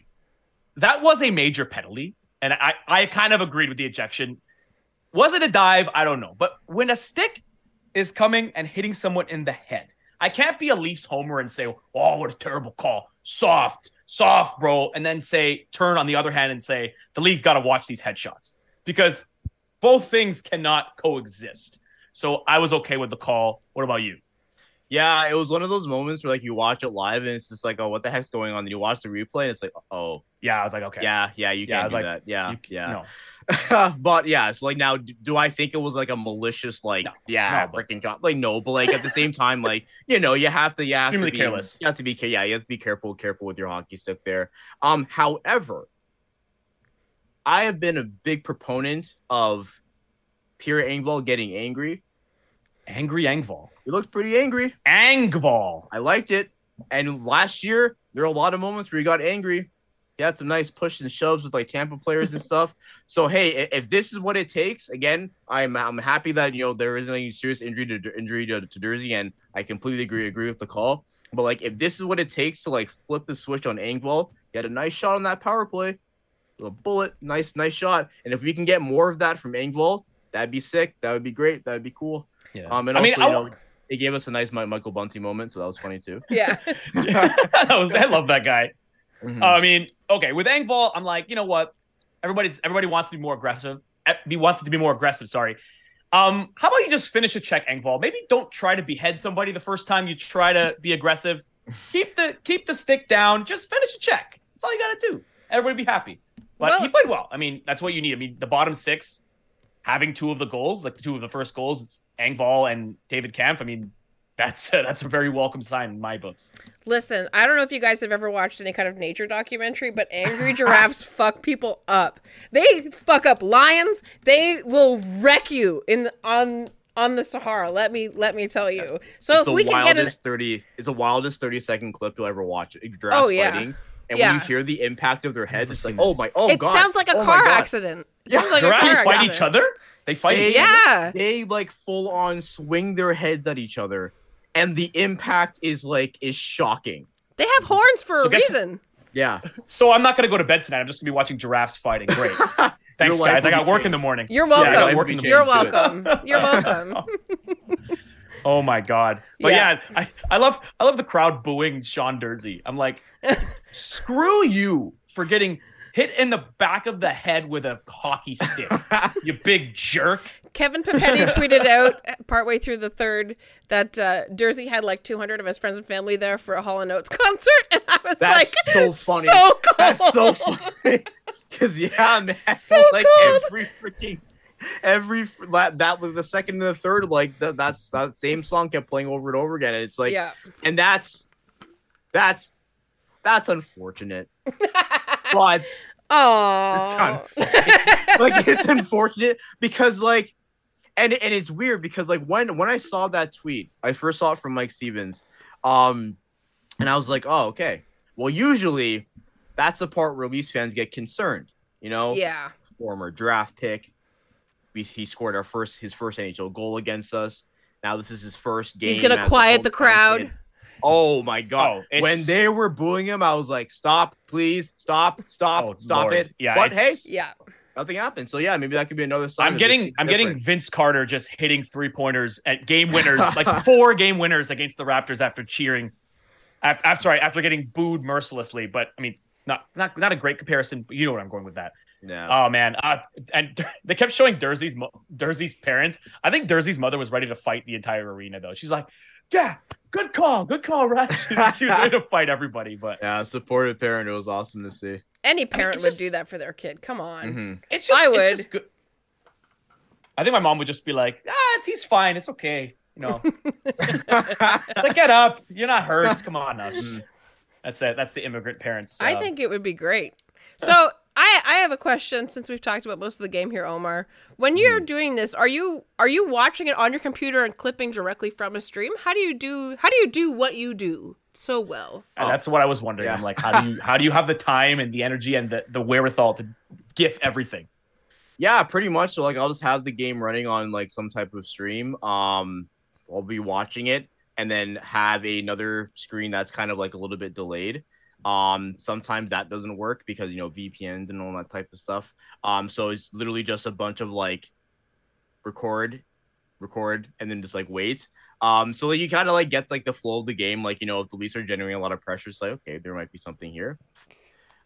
that was a major penalty, and I I kind of agreed with the ejection. Was it a dive? I don't know, but when a stick is coming and hitting someone in the head, I can't be a Leafs homer and say, "Oh, what a terrible call, soft, soft, bro," and then say turn on the other hand and say the Leafs got to watch these headshots because both things cannot coexist. So I was okay with the call. What about you? Yeah, it was one of those moments where like you watch it live and it's just like, oh, what the heck's going on? Then you watch the replay and it's like, oh, Yeah, I was like, okay. yeah, yeah, you Yeah, can't do like, that. Yeah, You- yeah. No. *laughs* but yeah, so like now, do, do I think it was like a malicious, like, No, yeah, no, freaking job? Like, no, but like at the same time, like, you know, you have to, you have Extremely to be, careless. You have to be, yeah, you have to be careful, careful with your hockey stick there. Um, however, I have been a big proponent of Pierre Engvall getting angry. Angry Engvall. He looked pretty angry. Angvall. I liked it. And last year, there were a lot of moments where he got angry. He had some nice push and shoves with like Tampa players and stuff. *laughs* So hey, if this is what it takes, again, I'm I'm happy that you know there isn't any serious injury to injury to, to Durzi, and I completely agree agree with the call. But like, if this is what it takes to like flip the switch on Engvall, he had a nice shot on that power play, a bullet, nice nice shot. And if we can get more of that from Engvall, that'd be sick. That would be great. That would be cool. Yeah. Um, and I also, I you w- know, it gave us a nice Michael Bunting moment, so that was funny too. Yeah. *laughs* *laughs* that was, I love that guy. Mhm. Uh, I mean, okay, with Engvall, I'm like, you know what? Everybody's everybody wants to be more aggressive. Eh, He wants it to be more aggressive. Sorry. Um, how about you just finish a check, Engvall? Maybe don't try to behead somebody the first time you try to be aggressive. *laughs* Keep the keep the stick down. Just finish a check. That's all you got to do. Everybody be happy. But Well- he played well. I mean, that's what you need. I mean, the bottom six having two of the goals, like the two of the first goals, Engvall and David Kämpf. I mean, that's that's a very welcome sign in my books. Listen, I don't know if you guys have ever watched any kind of nature documentary, but angry *laughs* giraffes fuck people up. They fuck up lions. They will wreck you in on on the Sahara. Let me let me tell you. So it's if we can get an wildest thirty. It's the wildest thirty second clip you'll ever watch. Giraffes Oh, yeah. fighting, and when you hear the impact of their heads, it's like, oh my, oh it god, It sounds like a oh car accident. It Yeah, like Giraffes fight accident. each other. They fight. They- each other? Yeah. They like full on swing their heads at each other, and the impact is like is shocking. They have horns for So a guess- reason. Yeah, So I'm not gonna go to bed tonight. I'm just gonna be watching giraffes fighting. Great. *laughs* Thanks, guys. I got be work in the morning. You're welcome. got work in You're the You're welcome. You're welcome. *laughs* Oh my god. But Yeah. yeah, I, I love I love the crowd booing Sean Durzi. I'm like, *laughs* screw you for getting hit in the back of the head with a hockey stick. you big jerk. Kevin Papetti *laughs* tweeted out partway through the third that uh, Durzi had like 200 of his friends and family there for a Hall and Oates *laughs* concert, and I was That's like, so funny. so cool. That's so funny. *laughs* Cause yeah, man, So like cool. every freaking every that that was the second and the third, like that that's that same song kept playing over and over again. And it's like, yeah. and that's that's that's unfortunate, but Oh. it's kind of like it's unfortunate because like and and it's weird because like when when I saw that tweet, I first saw it from Mike Stevens, um, and I was like, oh okay. Well, usually that's the part where Leafs fans get concerned. You know, yeah. former draft pick. We, he scored our first his first NHL goal against us. Now this is his first game. He's gonna quiet the hometown crowd. kid. Oh my god! Oh, when they were booing him, I was like, "Stop, please, stop, stop, Oh, stop Lord. it!" Yeah, but hey, Yeah. Nothing happened. So yeah, maybe that could be another sign. I'm getting I'm getting. Vince Carter just hitting three pointers at game *laughs* winners, like four game winners against the Raptors after cheering. After, after sorry, after getting booed mercilessly. But I mean, not not not a great comparison. But you know what I'm going with that. Yeah. Oh man, uh, and *laughs* they kept showing Durzi's Durzi's parents. I think Durzi's mother was ready to fight the entire arena though. She's like, "Yeah, good call, good call, right?" She, *laughs* she was ready to fight everybody, but yeah, supportive parent. It was awesome to see. Any parent it's would just- do that for their kid. Come on. Mhm. it's just I it's would. just good. I think my mom would just be like, "Ah, it's, he's fine. It's okay." You know, *laughs* like get up. You're not hurt. Come on now. Mm. That's it. That's the immigrant parents. I uh, think it would be great. *laughs* So I I have a question since we've talked about most of the game here, Omar. When you're Hmm. doing this, are you are you watching it on your computer and clipping directly from a stream? How do you do how do you do what you do so well? And that's what I was wondering. Yeah. I'm like, how do you how do you have the time and the energy and the, the wherewithal to gif everything? Yeah, pretty much. So like I'll just have the game running on like some type of stream. Um I'll be watching it and then have another screen that's kind of like a little bit delayed. Um sometimes that doesn't work because you know VPNs and all that type of stuff. Um so it's literally just a bunch of like record, record, and then just like wait. Um so like, you kind of like get like the flow of the game. Like, you know, if the Leafs are generating a lot of pressure, it's like, okay, there might be something here.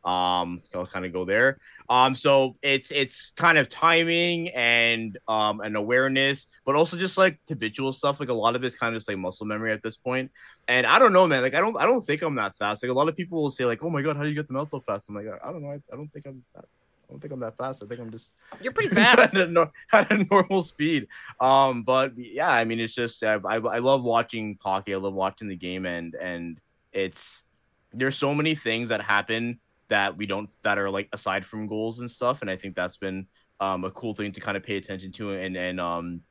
Um, I'll kind of go there. Um, so it's it's kind of timing and um and awareness, but also just like habitual stuff. Like a lot of it's kind of just like muscle memory at this point. And I don't know, man. Like I don't I don't think I'm that fast. Like a lot of people will say like, "Oh my god, how do you get the out so fast?" I'm like, I don't know. I, I don't think I'm that. I don't think I'm that fast. I think I'm just You're pretty *laughs* fast. at, a, *laughs* at a normal speed. Um, but yeah, I mean, it's just I, I, I love watching hockey. I love watching the game, and and it's there's so many things that happen that we don't that are like aside from goals and stuff, and I think that's been um a cool thing to kind of pay attention to and and um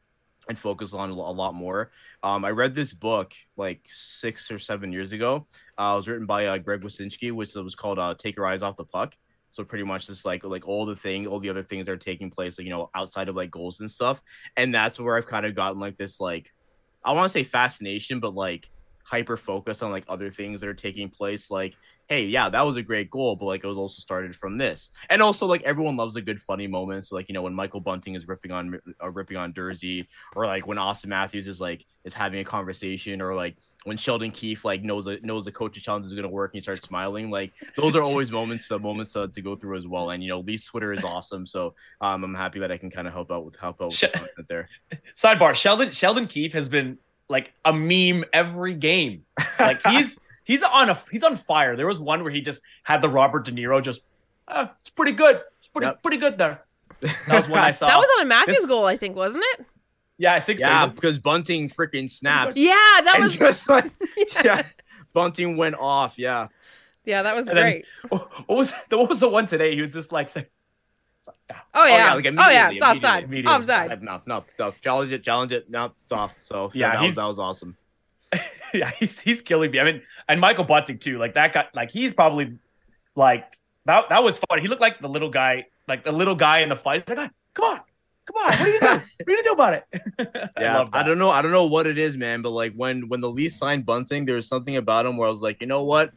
and focus on a lot more. Um, I read this book like six or seven years ago. Uh, it was written by uh, Greg Wyszynski, which was called uh, "Take Your Eyes Off the Puck." So pretty much just like like all the thing, all the other things are taking place, like you know, outside of like goals and stuff. And that's where I've kind of gotten like this like I want to say fascination, but like hyper focus on like other things that are taking place. Like, hey, yeah, that was a great goal, but like it was also started from this. And also like everyone loves a good funny moment. So like you know when Michael Bunting is ripping on uh, ripping on Durzi, or like when Auston Matthews is like is having a conversation, or like when Sheldon Keefe like knows knows the coach's challenge is going to work and he starts smiling. Like those are always moments, the moments uh, to go through as well. And you know, Leafs Twitter is awesome, so um, I'm happy that I can kind of help out with help out with Sh- the content there. *laughs* Sidebar: Sheldon Sheldon Keefe has been like a meme every game. Like he's he's on a he's on fire. There was one where he just had the Robert De Niro just. Uh, it's pretty good. It's pretty Yep. pretty good there. *laughs* That was one I saw. That was on a Matthews This- goal, I think, wasn't it? yeah, I think so. Yeah, so. because Bunting freaking snapped. Yeah, that was just *laughs* like yeah, Bunting went off. Yeah, yeah, that was And then- great. *laughs* What was the, what was the one today? He was just like saying, Oh yeah, like oh yeah, immediately, it's offside, immediately. offside. no, no, no, challenge it, challenge it. No, it's off. So Yeah, yeah, that was, that was awesome. *laughs* yeah, he's he's killing me. I mean, and Michael Bunting too. Like that guy. Like he's probably like that. That was fun. He looked like the little guy, like the little guy in the fight. He's like, come on, come on. What are you doing? *laughs* what are you gonna do about it? *laughs* Yeah, love I, don't know. I don't know what it is, man. But like when when the Leafs signed Bunting, there was something about him where I was like, you know what?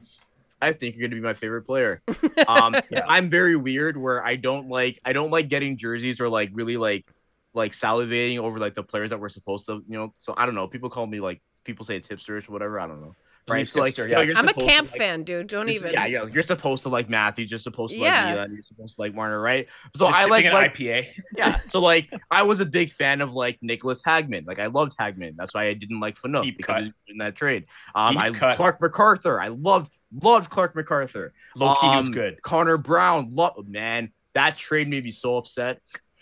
I think you're gonna be my favorite player. Um, Yeah. I'm very weird where I don't like I don't like getting jerseys or like really like like salivating over like the players that we're supposed to, you know. So I don't know. People call me like people say tipsterish or whatever. I don't know. Right. So like, tipster, you yeah. you're I'm a supposed to, camp like, fan, dude. Don't you're- even. Yeah, yeah. You're supposed to like Matthews. You're supposed to like Yeah. Nylander, You're supposed to like Marner, right? So Just I like an like IPA. *laughs* yeah. So like *laughs* I was a big fan of like Niklas Hagman. Like I loved Hagman. That's why I didn't like Phaneuf Deep because cut. he was in that trade. Um, Deep I cut. Clarke MacArthur. I loved loved Clarke MacArthur. Low key, he was Um, good. Connor Brown. Love man. That trade made me so upset.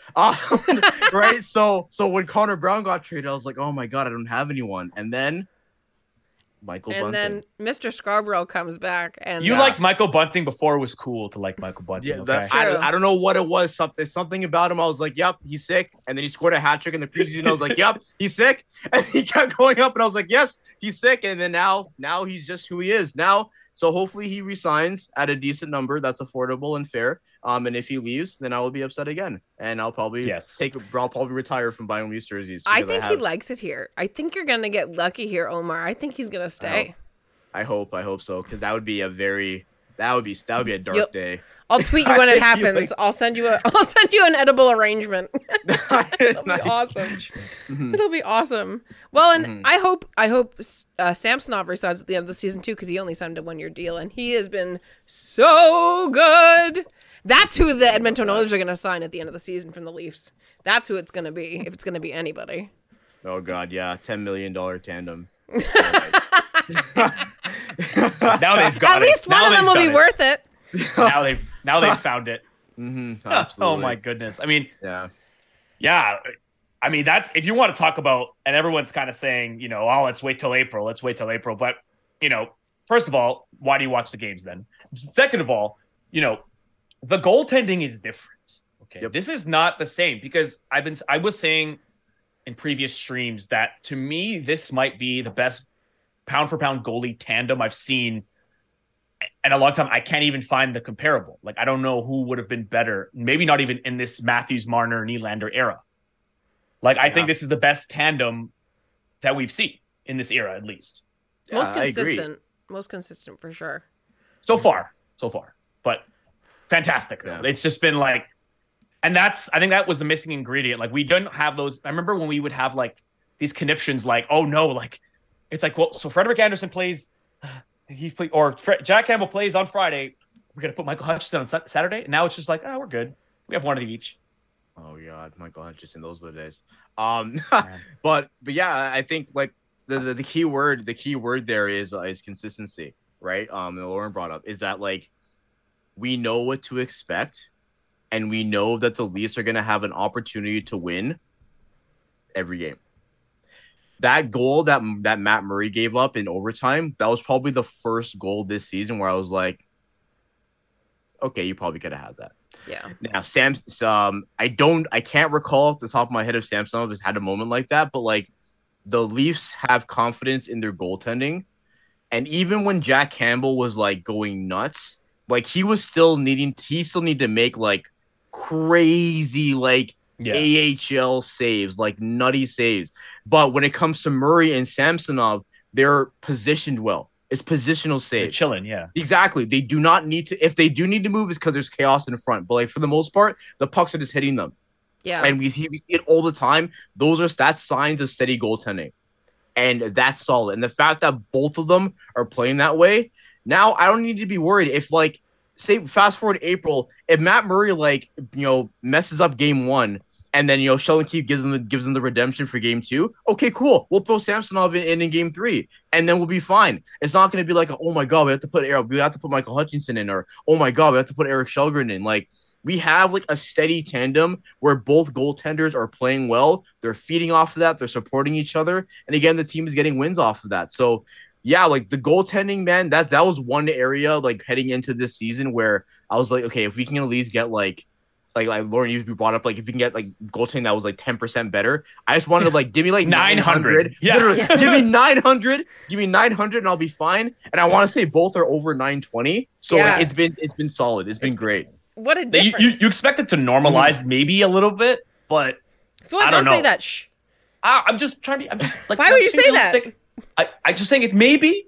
*laughs* Um, right. So so when Connor Brown got traded, I was like, oh my god, I don't have anyone. And then Michael and Bunting. then Mr. Scarborough comes back, and You Yeah. liked Michael Bunting before it was cool to like Michael Bunting. Yeah, okay? that's, I, True. don't, I don't know what it was. Something something about him. I was like, "Yep, he's sick." And then he scored a hat trick in the preseason. I was like, "Yep, he's sick." *laughs* And he kept going up, and I was like, "Yes, he's sick." And then now, now he's just who he is now. So hopefully he resigns at a decent number that's affordable and fair. Um, and if he leaves, then I will be upset again, and I'll probably Yes. take. I'll probably retire from buying Leafs jerseys. I think he have- likes it here. I think you're gonna get lucky here, Omar. I think he's gonna stay. I hope. I hope so, because that would be a very. That would be that would be a dark Yep. day. I'll tweet *laughs* you when it happens. like- I'll send you a. *laughs* I'll send you an edible arrangement. *laughs* It'll be awesome. Mhm. It'll be awesome. Well, and Mhm. I hope I hope uh, Samsonov resigns at the end of the season too, because he only signed a one year deal, and he has been so good. That's who the Edmonton Oilers are going to sign at the end of the season from the Leafs. That's who it's going to be, if it's going to be anybody. Oh God, yeah, ten million dollar tandem. Now they've got At it. least one Now of them will be it. worth it. Now they've now they've found it. hmm *laughs* oh my goodness. I mean, Yeah. yeah. I mean, that's if you want to talk about, and everyone's kind of saying, you know, oh, let's wait till April. Let's wait till April. But, you know, first of all, why do you watch the games then? Second of all, you know, the goaltending is different. Okay. Yep. This is not the same because I've been, I was saying in previous streams that to me, this might be the best pound for pound goalie tandem I've seen in a long time. I can't even find the comparable. Like, I don't know who would have been better. Maybe not even in this Matthews, Marner, Nylander era. Like, I think this is the best tandem that we've seen in this era, at least Yeah, Most I agree. consistent. Most consistent for sure. so far. So far, but fantastic. Though. Yeah. It's just been like, and that's I think that was the missing ingredient. Like, we didn't have those. I remember when we would have like these conniptions, like, oh no, like it's like, well, so Frederik Andersen plays, *sighs* he play, or Jack Campbell plays on Friday. we're gonna put Michael Hutchinson on Saturday, and now it's just like, oh, we're good. We have one of each. Oh god, Michael Hutchinson, those were the days. Um, *laughs* but but yeah, I think like the, the the key word the key word there is uh, is consistency, right? Um, that Lauren brought up is that like we know what to expect, and we know that the Leafs are gonna have an opportunity to win every game. That goal that that Matt Murray gave up in overtime, that was probably the first goal this season where I was like, okay, you probably could have had that. Yeah. Now, Sam, um, I don't, I can't recall off the top of my head if Samsonov has had a moment like that, but like the Leafs have confidence in their goaltending, and even when Jack Campbell was like going nuts, like he was still needing, he still need to make like crazy like AHL saves, like nutty saves. But when it comes to Murray and Samsonov, they're positioned well. It's positional They're saves. chilling, yeah. Exactly. They do not need to. If they do need to move, it's because there's chaos in front. But like for the most part, the pucks are just hitting them, Yeah. and we see, we see it all the time. Those are that's signs of steady goaltending, and that's solid. And the fact that both of them are playing that way, now I don't need to be worried if like say fast forward April, if Matt Murray like you know messes up game one. And then you know Sheldon Keefe gives them the gives them the redemption for game two. Okay, cool. We'll throw Samsonov in, in in game three, and then we'll be fine. It's not going to be like, oh my god, we have to put Eric, we have to put Michael Hutchinson in, or oh my god, we have to put Erik Källgren in. Like we have like a steady tandem where both goaltenders are playing well. They're feeding off of that. They're supporting each other, and again, the team is getting wins off of that. So yeah, like the goaltending, man, that that was one area like heading into this season where I was like, okay, if we can at least get like like like Lauren you used to be brought up like if you can get like goaltending that was like 10% better. I just wanted to like give me like *laughs* 900. 900. Yeah. Yeah. give me 900, give me 900 and I'll be fine. And I want to say both are over 920. So Yeah. like, it's been it's been solid. It's been great. what a You, difference. you, you expect it to normalize mm. maybe a little bit, but Phil, I don't, don't say know. that. Shh. I, I'm just trying to. I'm just like. Why would you I'm just say realistic. I, I just saying it maybe.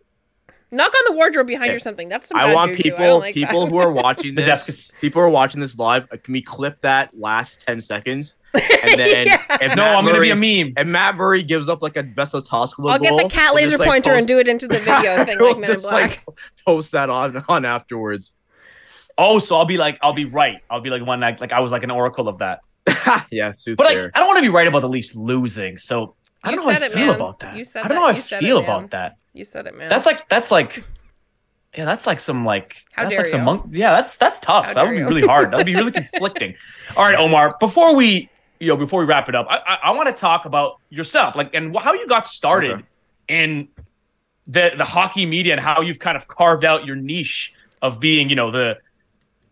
Knock on the wardrobe behind Okay. you or something. That's some I want juju. people I like people that. who are watching *laughs* this desk is- people who are watching this live. uh, Can we clip that last 10 seconds? And *laughs* then Yeah. if No, Matt I'm gonna be a meme. And Matt Murray gives up like a Vesa Toskala I'll get the cat laser like, pointer post- and do it into the *laughs* video thing we'll like Men in just, Black. like, post that on on afterwards. Oh, so I'll be like, I'll be right. I'll be like one like, like I was like an oracle of that. yeah, But like. I don't want to be right about the Leafs losing. So I don't know how I it, feel man. about that. You said I don't that. know how You I feel it, man. about that. You said it, man. That's like that's like yeah, that's like some like How that's dare like some monk yeah, that's that's tough. How that would be you. really hard. That would be really *laughs* conflicting. All right, Omar, before we you know, before we wrap it up, I I, I want to talk about yourself, like and how you got started Okay. in the the hockey media and how you've kind of carved out your niche of being, you know, the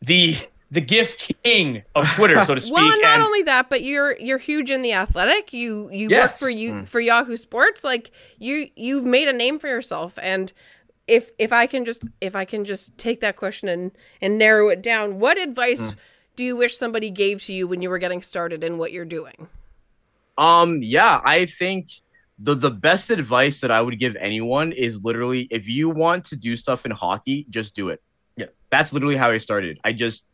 the the GIF king of Twitter, so to *laughs* speak. well, not and- only that, but you're you're huge in the athletic. You you Yes. work for you Mm. for Yahoo Sports. Like you you've made a name for yourself. And if if I can just if I can just take that question and and narrow it down, what advice Mm. do you wish somebody gave to you when you were getting started in what you're doing? Um, yeah, I think the the best advice that I would give anyone is literally if you want to do stuff in hockey, just do it. Yeah. That's literally how I started. I just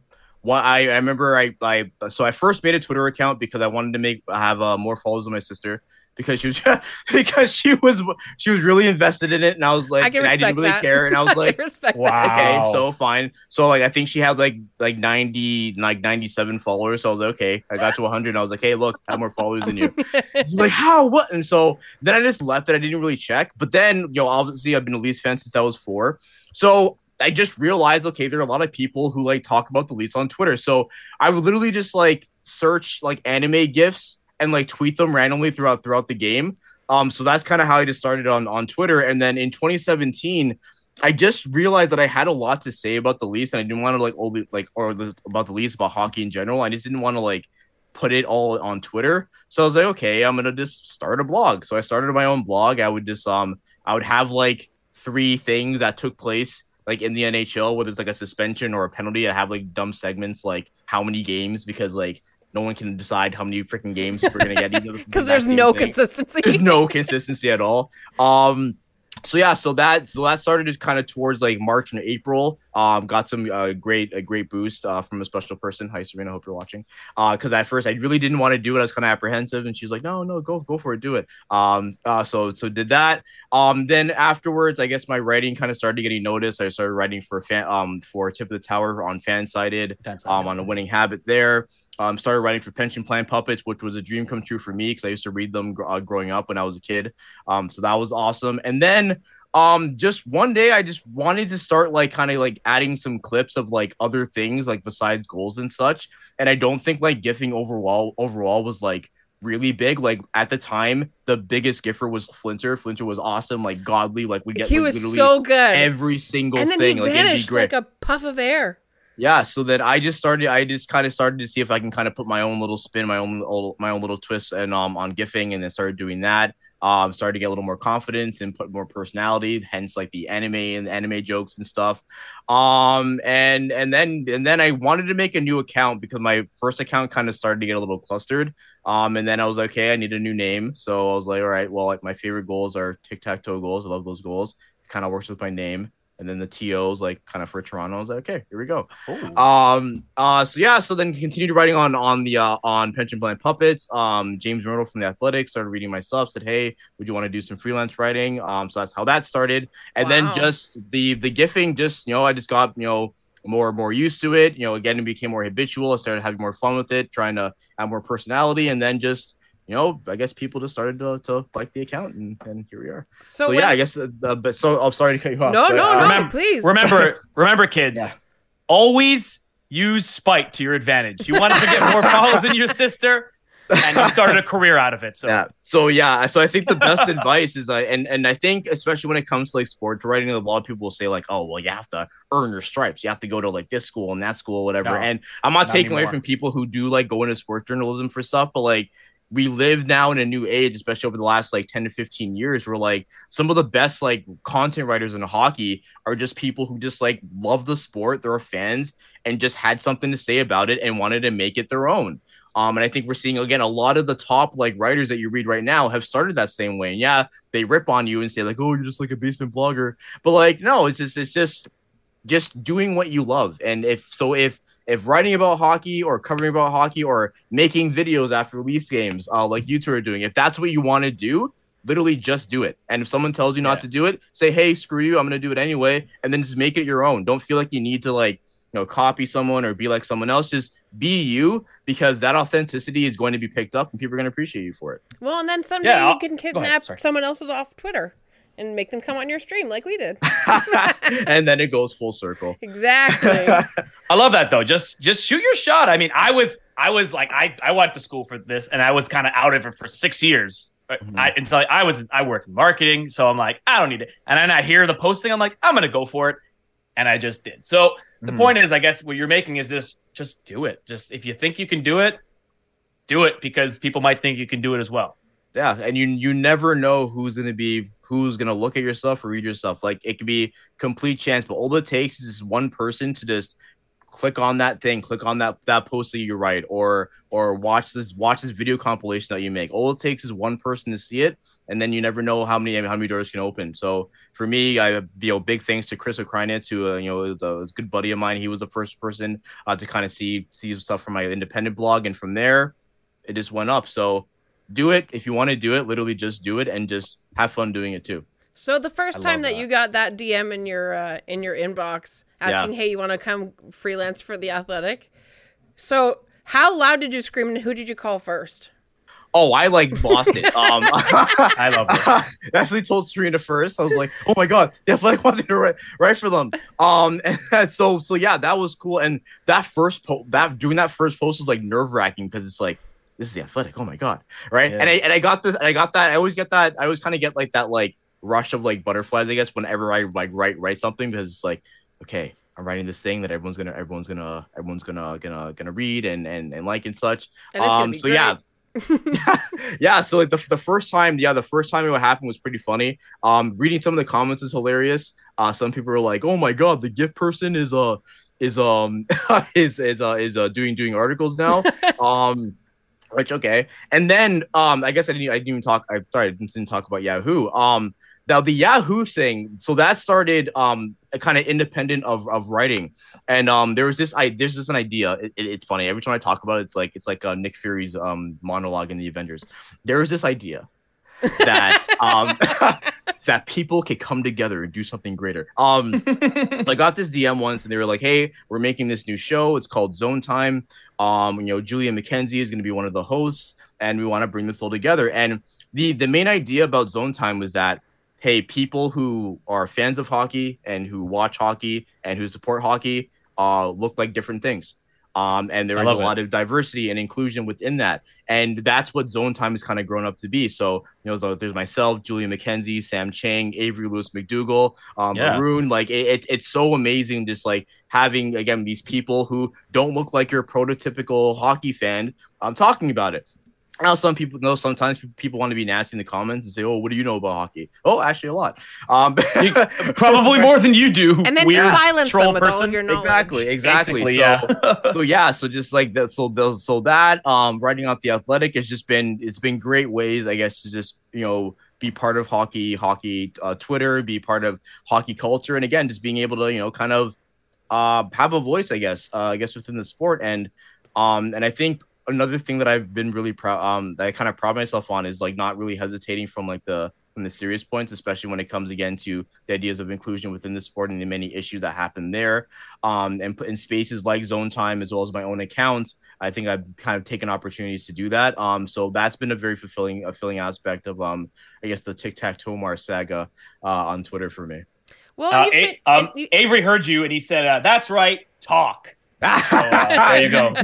what I, I remember I I so I first made a Twitter account because I wanted to make have uh, more followers than my sister because she was *laughs* because she was she was really invested in it and I was like I and I didn't really that. care and I was *laughs* like I respect Wow. okay, so fine. So like I think she had like like 90 like 97 followers. So I was like, okay, I got to 100 and I was like, hey, look, I have more followers than you. *laughs* like how what? And so then I just left it. I didn't really check. But then, you know, obviously I've been a Leafs fan since I was 4. So I just realized, okay, there are a lot of people who like talk about the Leafs on Twitter. So I would literally just like search like anime gifs and like tweet them randomly throughout throughout the game. Um, so that's kind of how I just started on on Twitter. And then in 2017, I just realized that I had a lot to say about the Leafs, and I didn't want to like only like or about the Leafs about hockey in general. I just didn't want to like put it all on Twitter. So I was like, okay, I'm gonna just start a blog. So I started my own blog. I would just um I would have like three things that took place like in the NHL, whether it's like a suspension or a penalty. I have like dumb segments like how many games because like no one can decide how many freaking games we're gonna get. even though this is *laughs* the Because there's no thing consistency. there's no consistency at all. Um, so yeah, so that so that started kind of towards like March and April. Um, got some uh, great a great boost uh, from a special person. Hi Serena, hope you're watching. Uh, because at first I really didn't want to do it. I was kind of apprehensive, and she's like, no, no, go go for it, do it. Um, uh, so so did that. Um, then afterwards, I guess my writing kind of started getting noticed. I started writing for fan um for Tip of the Tower on Fansided, um, on a winning habit there. Um, started writing for Pension Plan Puppets, which was a dream come true for me because I used to read them uh, growing up when I was a kid. Um, so that was awesome. And then um just one day i just wanted to start like kind of like adding some clips of like other things like besides goals and such and i don't think like gifting overall overall was like really big like at the time the biggest giffer was flinter flinter was awesome like godly like we get he like, was so good. every single and then thing he like it'd be vanished great like a puff of air. Yeah so then i just started i just kind of started to see if i can kind of put my own little spin my own little my own little twist and um on gifting and then started doing that. Um started to get a little more confidence and put more personality hence like the anime and the anime jokes and stuff. Um and and then and then i wanted to make a new account because my first account kind of started to get a little clustered. Um and then i was like okay i need a new name. So i was like all right well like my favorite goals are tic-tac-toe goals. I love those goals. It kind of works with my name and then the TOs like kind of for Toronto. I was like, okay, here we go. Um, uh, so yeah, so then continued writing on on the uh, on pension plan puppets. Um, James Mirtle from the Athletic started reading my stuff. Said, hey, would you want to do some freelance writing? Um, so that's how that started. And then just the the gifting, just you know, I just got you know more and more used to it. You know, again, it became more habitual. I started having more fun with it, trying to have more personality, and then just you know, I guess people just started to, to like the account, and, and here we are. So, So, when- yeah, I guess the, the but so I'm sorry to cut you off. no, but, no, uh, no, remember- please. Remember, *laughs* remember, kids, Yeah. always use spite to your advantage. You wanted to get more follows than your *laughs* sister, and you started a career out of it. So yeah. So yeah. So I think the best advice is, uh, and and I think especially when it comes to like sports writing, a lot of people will say like, oh, well, you have to earn your stripes. You have to go to like this school and that school, whatever. No, and I'm not, not taking away from people who do like go into sports journalism for stuff, but like we live now in a new age, especially over the last like 10 to 15 years, where like some of the best like content writers in hockey are just people who just like love the sport, they're fans, and just had something to say about it and wanted to make it their own. Um, and I think we're seeing again a lot of the top like writers that you read right now have started that same way. And yeah, they rip on you and say like, "Oh, you're just like a basement blogger," but like, no, it's just it's just just doing what you love. And if so, if if writing about hockey or covering about hockey or making videos after Leafs games, uh, like you two are doing, if that's what you want to do, literally just do it. And if someone tells you not Yeah. to do it, say, "Hey, screw you, I'm going to do it anyway," and then just make it your own. Don't feel like you need to like you know copy someone or be like someone else. Just be you because that authenticity is going to be picked up and people are going to appreciate you for it. well, and then someday Yeah, you can go ahead, kidnap someone else's off Twitter and make them come on your stream like we did. *laughs* *laughs* and then it goes full circle. exactly. *laughs* I love that though. Just just shoot your shot. I mean, I was I was like I I went to school for this, and I was kind of out of it for six years. Mhm. I until I, I was I worked in marketing, so I'm like I don't need it. And then I hear the posting, I'm like I'm gonna go for it, and I just did. So the Mhm. point is, I guess what you're making is this: just do it. Just if you think you can do it, do it because people might think you can do it as well. Yeah, and you you never know who's gonna be who's gonna look at your stuff or read your stuff. Like it could be complete chance, but all it takes is just one person to just click on that thing, click on that that post that you write, or or watch this watch this video compilation that you make. All it takes is one person to see it, and then you never know how many how many doors can open. So for me, I you know big thanks to Chris O'Kreinitz, who uh, you know is a, is a good buddy of mine. He was the first person uh, to kind of see see stuff from my independent blog, and from there, it just went up. So do it if you want to do it. Literally, just do it and just have fun doing it too. So the first I time that, that. you got that DM in your uh, in your inbox asking, "Hey, you want to come freelance for the Athletic?" So how loud did you scream, and who did you call first? Oh, I like lost it. *laughs* Um, I love it. *laughs* I actually told Serena first. I was like, "Oh my god, the Athletic wants me to write, write for them." Um, *laughs* and so so yeah, that was cool. And that first post, that doing that first post was like nerve wracking because it's like this is the Athletic. Oh my god, right? Yeah. And I and I got this. And I got that. I always get that. I always kind of get like that like rush of like butterflies. I guess whenever I like write write something because it's like okay. I'm writing this thing that everyone's gonna, everyone's gonna, everyone's gonna, gonna, gonna read and and and like and such. And um, be so yeah, *laughs* *laughs* yeah so like the, the first time yeah the first time it happened was pretty funny um reading some of the comments is hilarious uh some people were like oh my god the gift person is uh is um *laughs* is is uh is uh doing doing articles now um which okay. And then um i guess i didn't i didn't even talk i'm sorry i didn't, talk about yahoo. Um now the Yahoo thing, so that started um kind of independent of, of writing, and um there was this I there's just an idea. It, it- it's funny. Every time I talk about it, it's like it's like uh, Nick Fury's um monologue in the Avengers. There was this idea that um *laughs* that people could come together and do something greater. Um, I got this DM once, and they were like, "Hey, we're making this new show. It's called Zone Time. Um, you know, Julia McKenzie is going to be one of the hosts, and we want to bring this all together." And the the main idea about Zone Time was that, hey, people who are fans of hockey and who watch hockey and who support hockey, uh, look like different things. Um, and there I a it. lot of diversity and inclusion within that, and that's what Zone Time has kind of grown up to be. So you know, there's myself, Julia McKenzie, Sam Chang, Avery Lewis McDougal, um, Yeah. Maroon. Like it, it, it's so amazing, just like having again these people who don't look like your prototypical hockey fan. I'm talking about it. Now, some people know sometimes people want to be nasty in the comments and say, "Oh, what do you know about hockey?" Oh, actually, a lot. Um, You- *laughs* Probably more than you do. And then weird you silence them with all of your knowledge. exactly, exactly. Basically, so, yeah. so yeah, so just like that, so those, so that um, writing off the athletic has just been it's been great ways, I guess, to just you know be part of hockey, hockey uh, Twitter, be part of hockey culture, and again, just being able to you know kind of uh, have a voice, I guess, uh, I guess within the sport, and um, and I think another thing that I've been really proud, um, that I kind of pride myself on is like not really hesitating from like the from the serious points, especially when it comes again to the ideas of inclusion within the sport and the many issues that happen there. Um, and put in spaces like Zone Time as well as my own account, I think I've kind of taken opportunities to do that. Um, so that's been a very fulfilling, fulfilling aspect of um, I guess the Tic Tac Tomar saga uh, on Twitter for me. Well, Uh, you've A- been- um, you- Avery heard you and he said, uh, "That's right, talk." Uh, *laughs* there you go.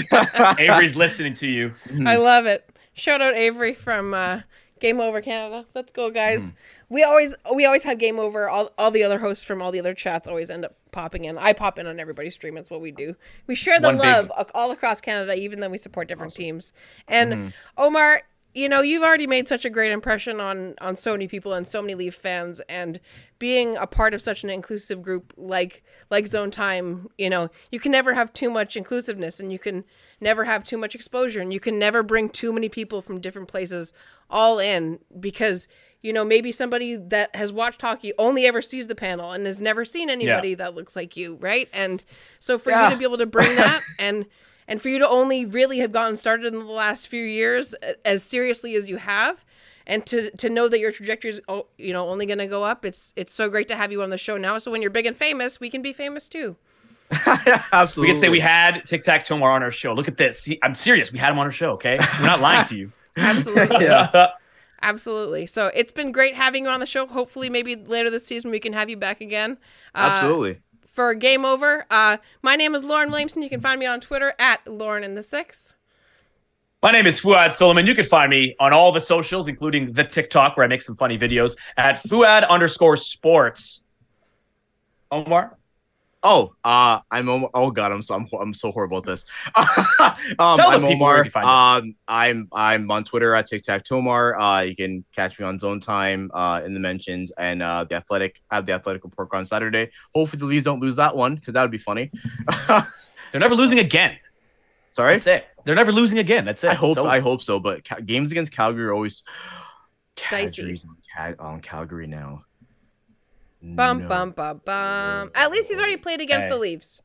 Avery's *laughs* listening to you. I love it. Shout out Avery from uh, Game Over Canada. Let's go, guys. Mm. We always we always have Game Over. All all the other hosts from all the other chats always end up popping in. I pop in on everybody's stream. That's what we do. We share the one love ac- all across Canada, even though we support different teams. And Mm-hmm. Omar, you know you've already made such a great impression on on so many people and so many Leaf fans, and being a part of such an inclusive group like like Zone Time, you know, you can never have too much inclusiveness, and you can never have too much exposure, and you can never bring too many people from different places all in because you know maybe somebody that has watched hockey only ever sees the panel and has never seen anybody that looks like you, right? And so for you to be able to bring that *laughs* and and for you to only really have gotten started in the last few years as seriously as you have and to to know that your trajectory is oh, you know only going to go up it's it's so great to have you on the show now so when you're big and famous we can be famous too *laughs* Absolutely. We could say we had Tic Tac Tomar on our show. Look at this. I'm serious. We had him on our show. Okay, we're not lying to you. *laughs* *laughs* absolutely Yeah. absolutely so it's been great having you on the show hopefully maybe later this season we can have you back again uh, Absolutely. For game over uh my name is lauren williamson you can find me on twitter at lauren in the six My name is Fouad Suleiman. You can find me on all the socials, including the TikTok, where I make some funny videos at Fouad underscore sports. Omar, Oh, uh, I'm Omar. Oh God, I'm so I'm, I'm so horrible at this. *laughs* um, Tell I'm people Omar. Um, I'm I'm on Twitter at Tic Tac Tomar. Uh, you can catch me on Zone Time, uh, in the mentions, and uh, the Athletic. I have the Athletic report on Saturday. Hopefully, the Leafs don't lose that one because that would be funny. *laughs* they're never losing again. Sorry. That's it. They're never losing again. That's it. I hope I hope so, but ca- games against Calgary are always Dicey. On, Cal- on Calgary now. Bum No. bum bum bum at least he's already played against Hey. the leafs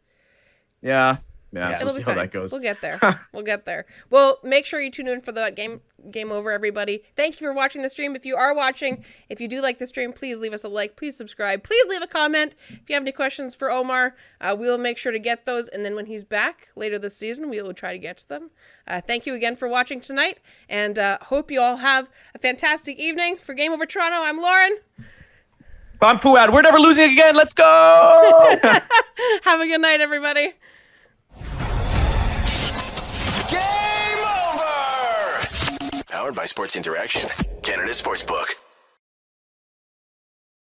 Yeah, yeah. Yeah. So we'll be see how fine. that goes. We'll get there. *laughs* we'll get there. Well, make sure you tune in for that game. Game over, everybody. Thank you for watching the stream. If you are watching, if you do like the stream, please leave us a like. Please subscribe. Please leave a comment. If you have any questions for Omar, uh, we will make sure to get those. And then when he's back later this season, we will try to get to them. Uh, thank you again for watching tonight, and uh, hope you all have a fantastic evening. For Game Over Toronto, I'm Lauren. I'm Fouad. We're never losing again. Let's go. *laughs* Have a good night, everybody. Game over! Powered by Sports Interaction, Canada Sportsbook.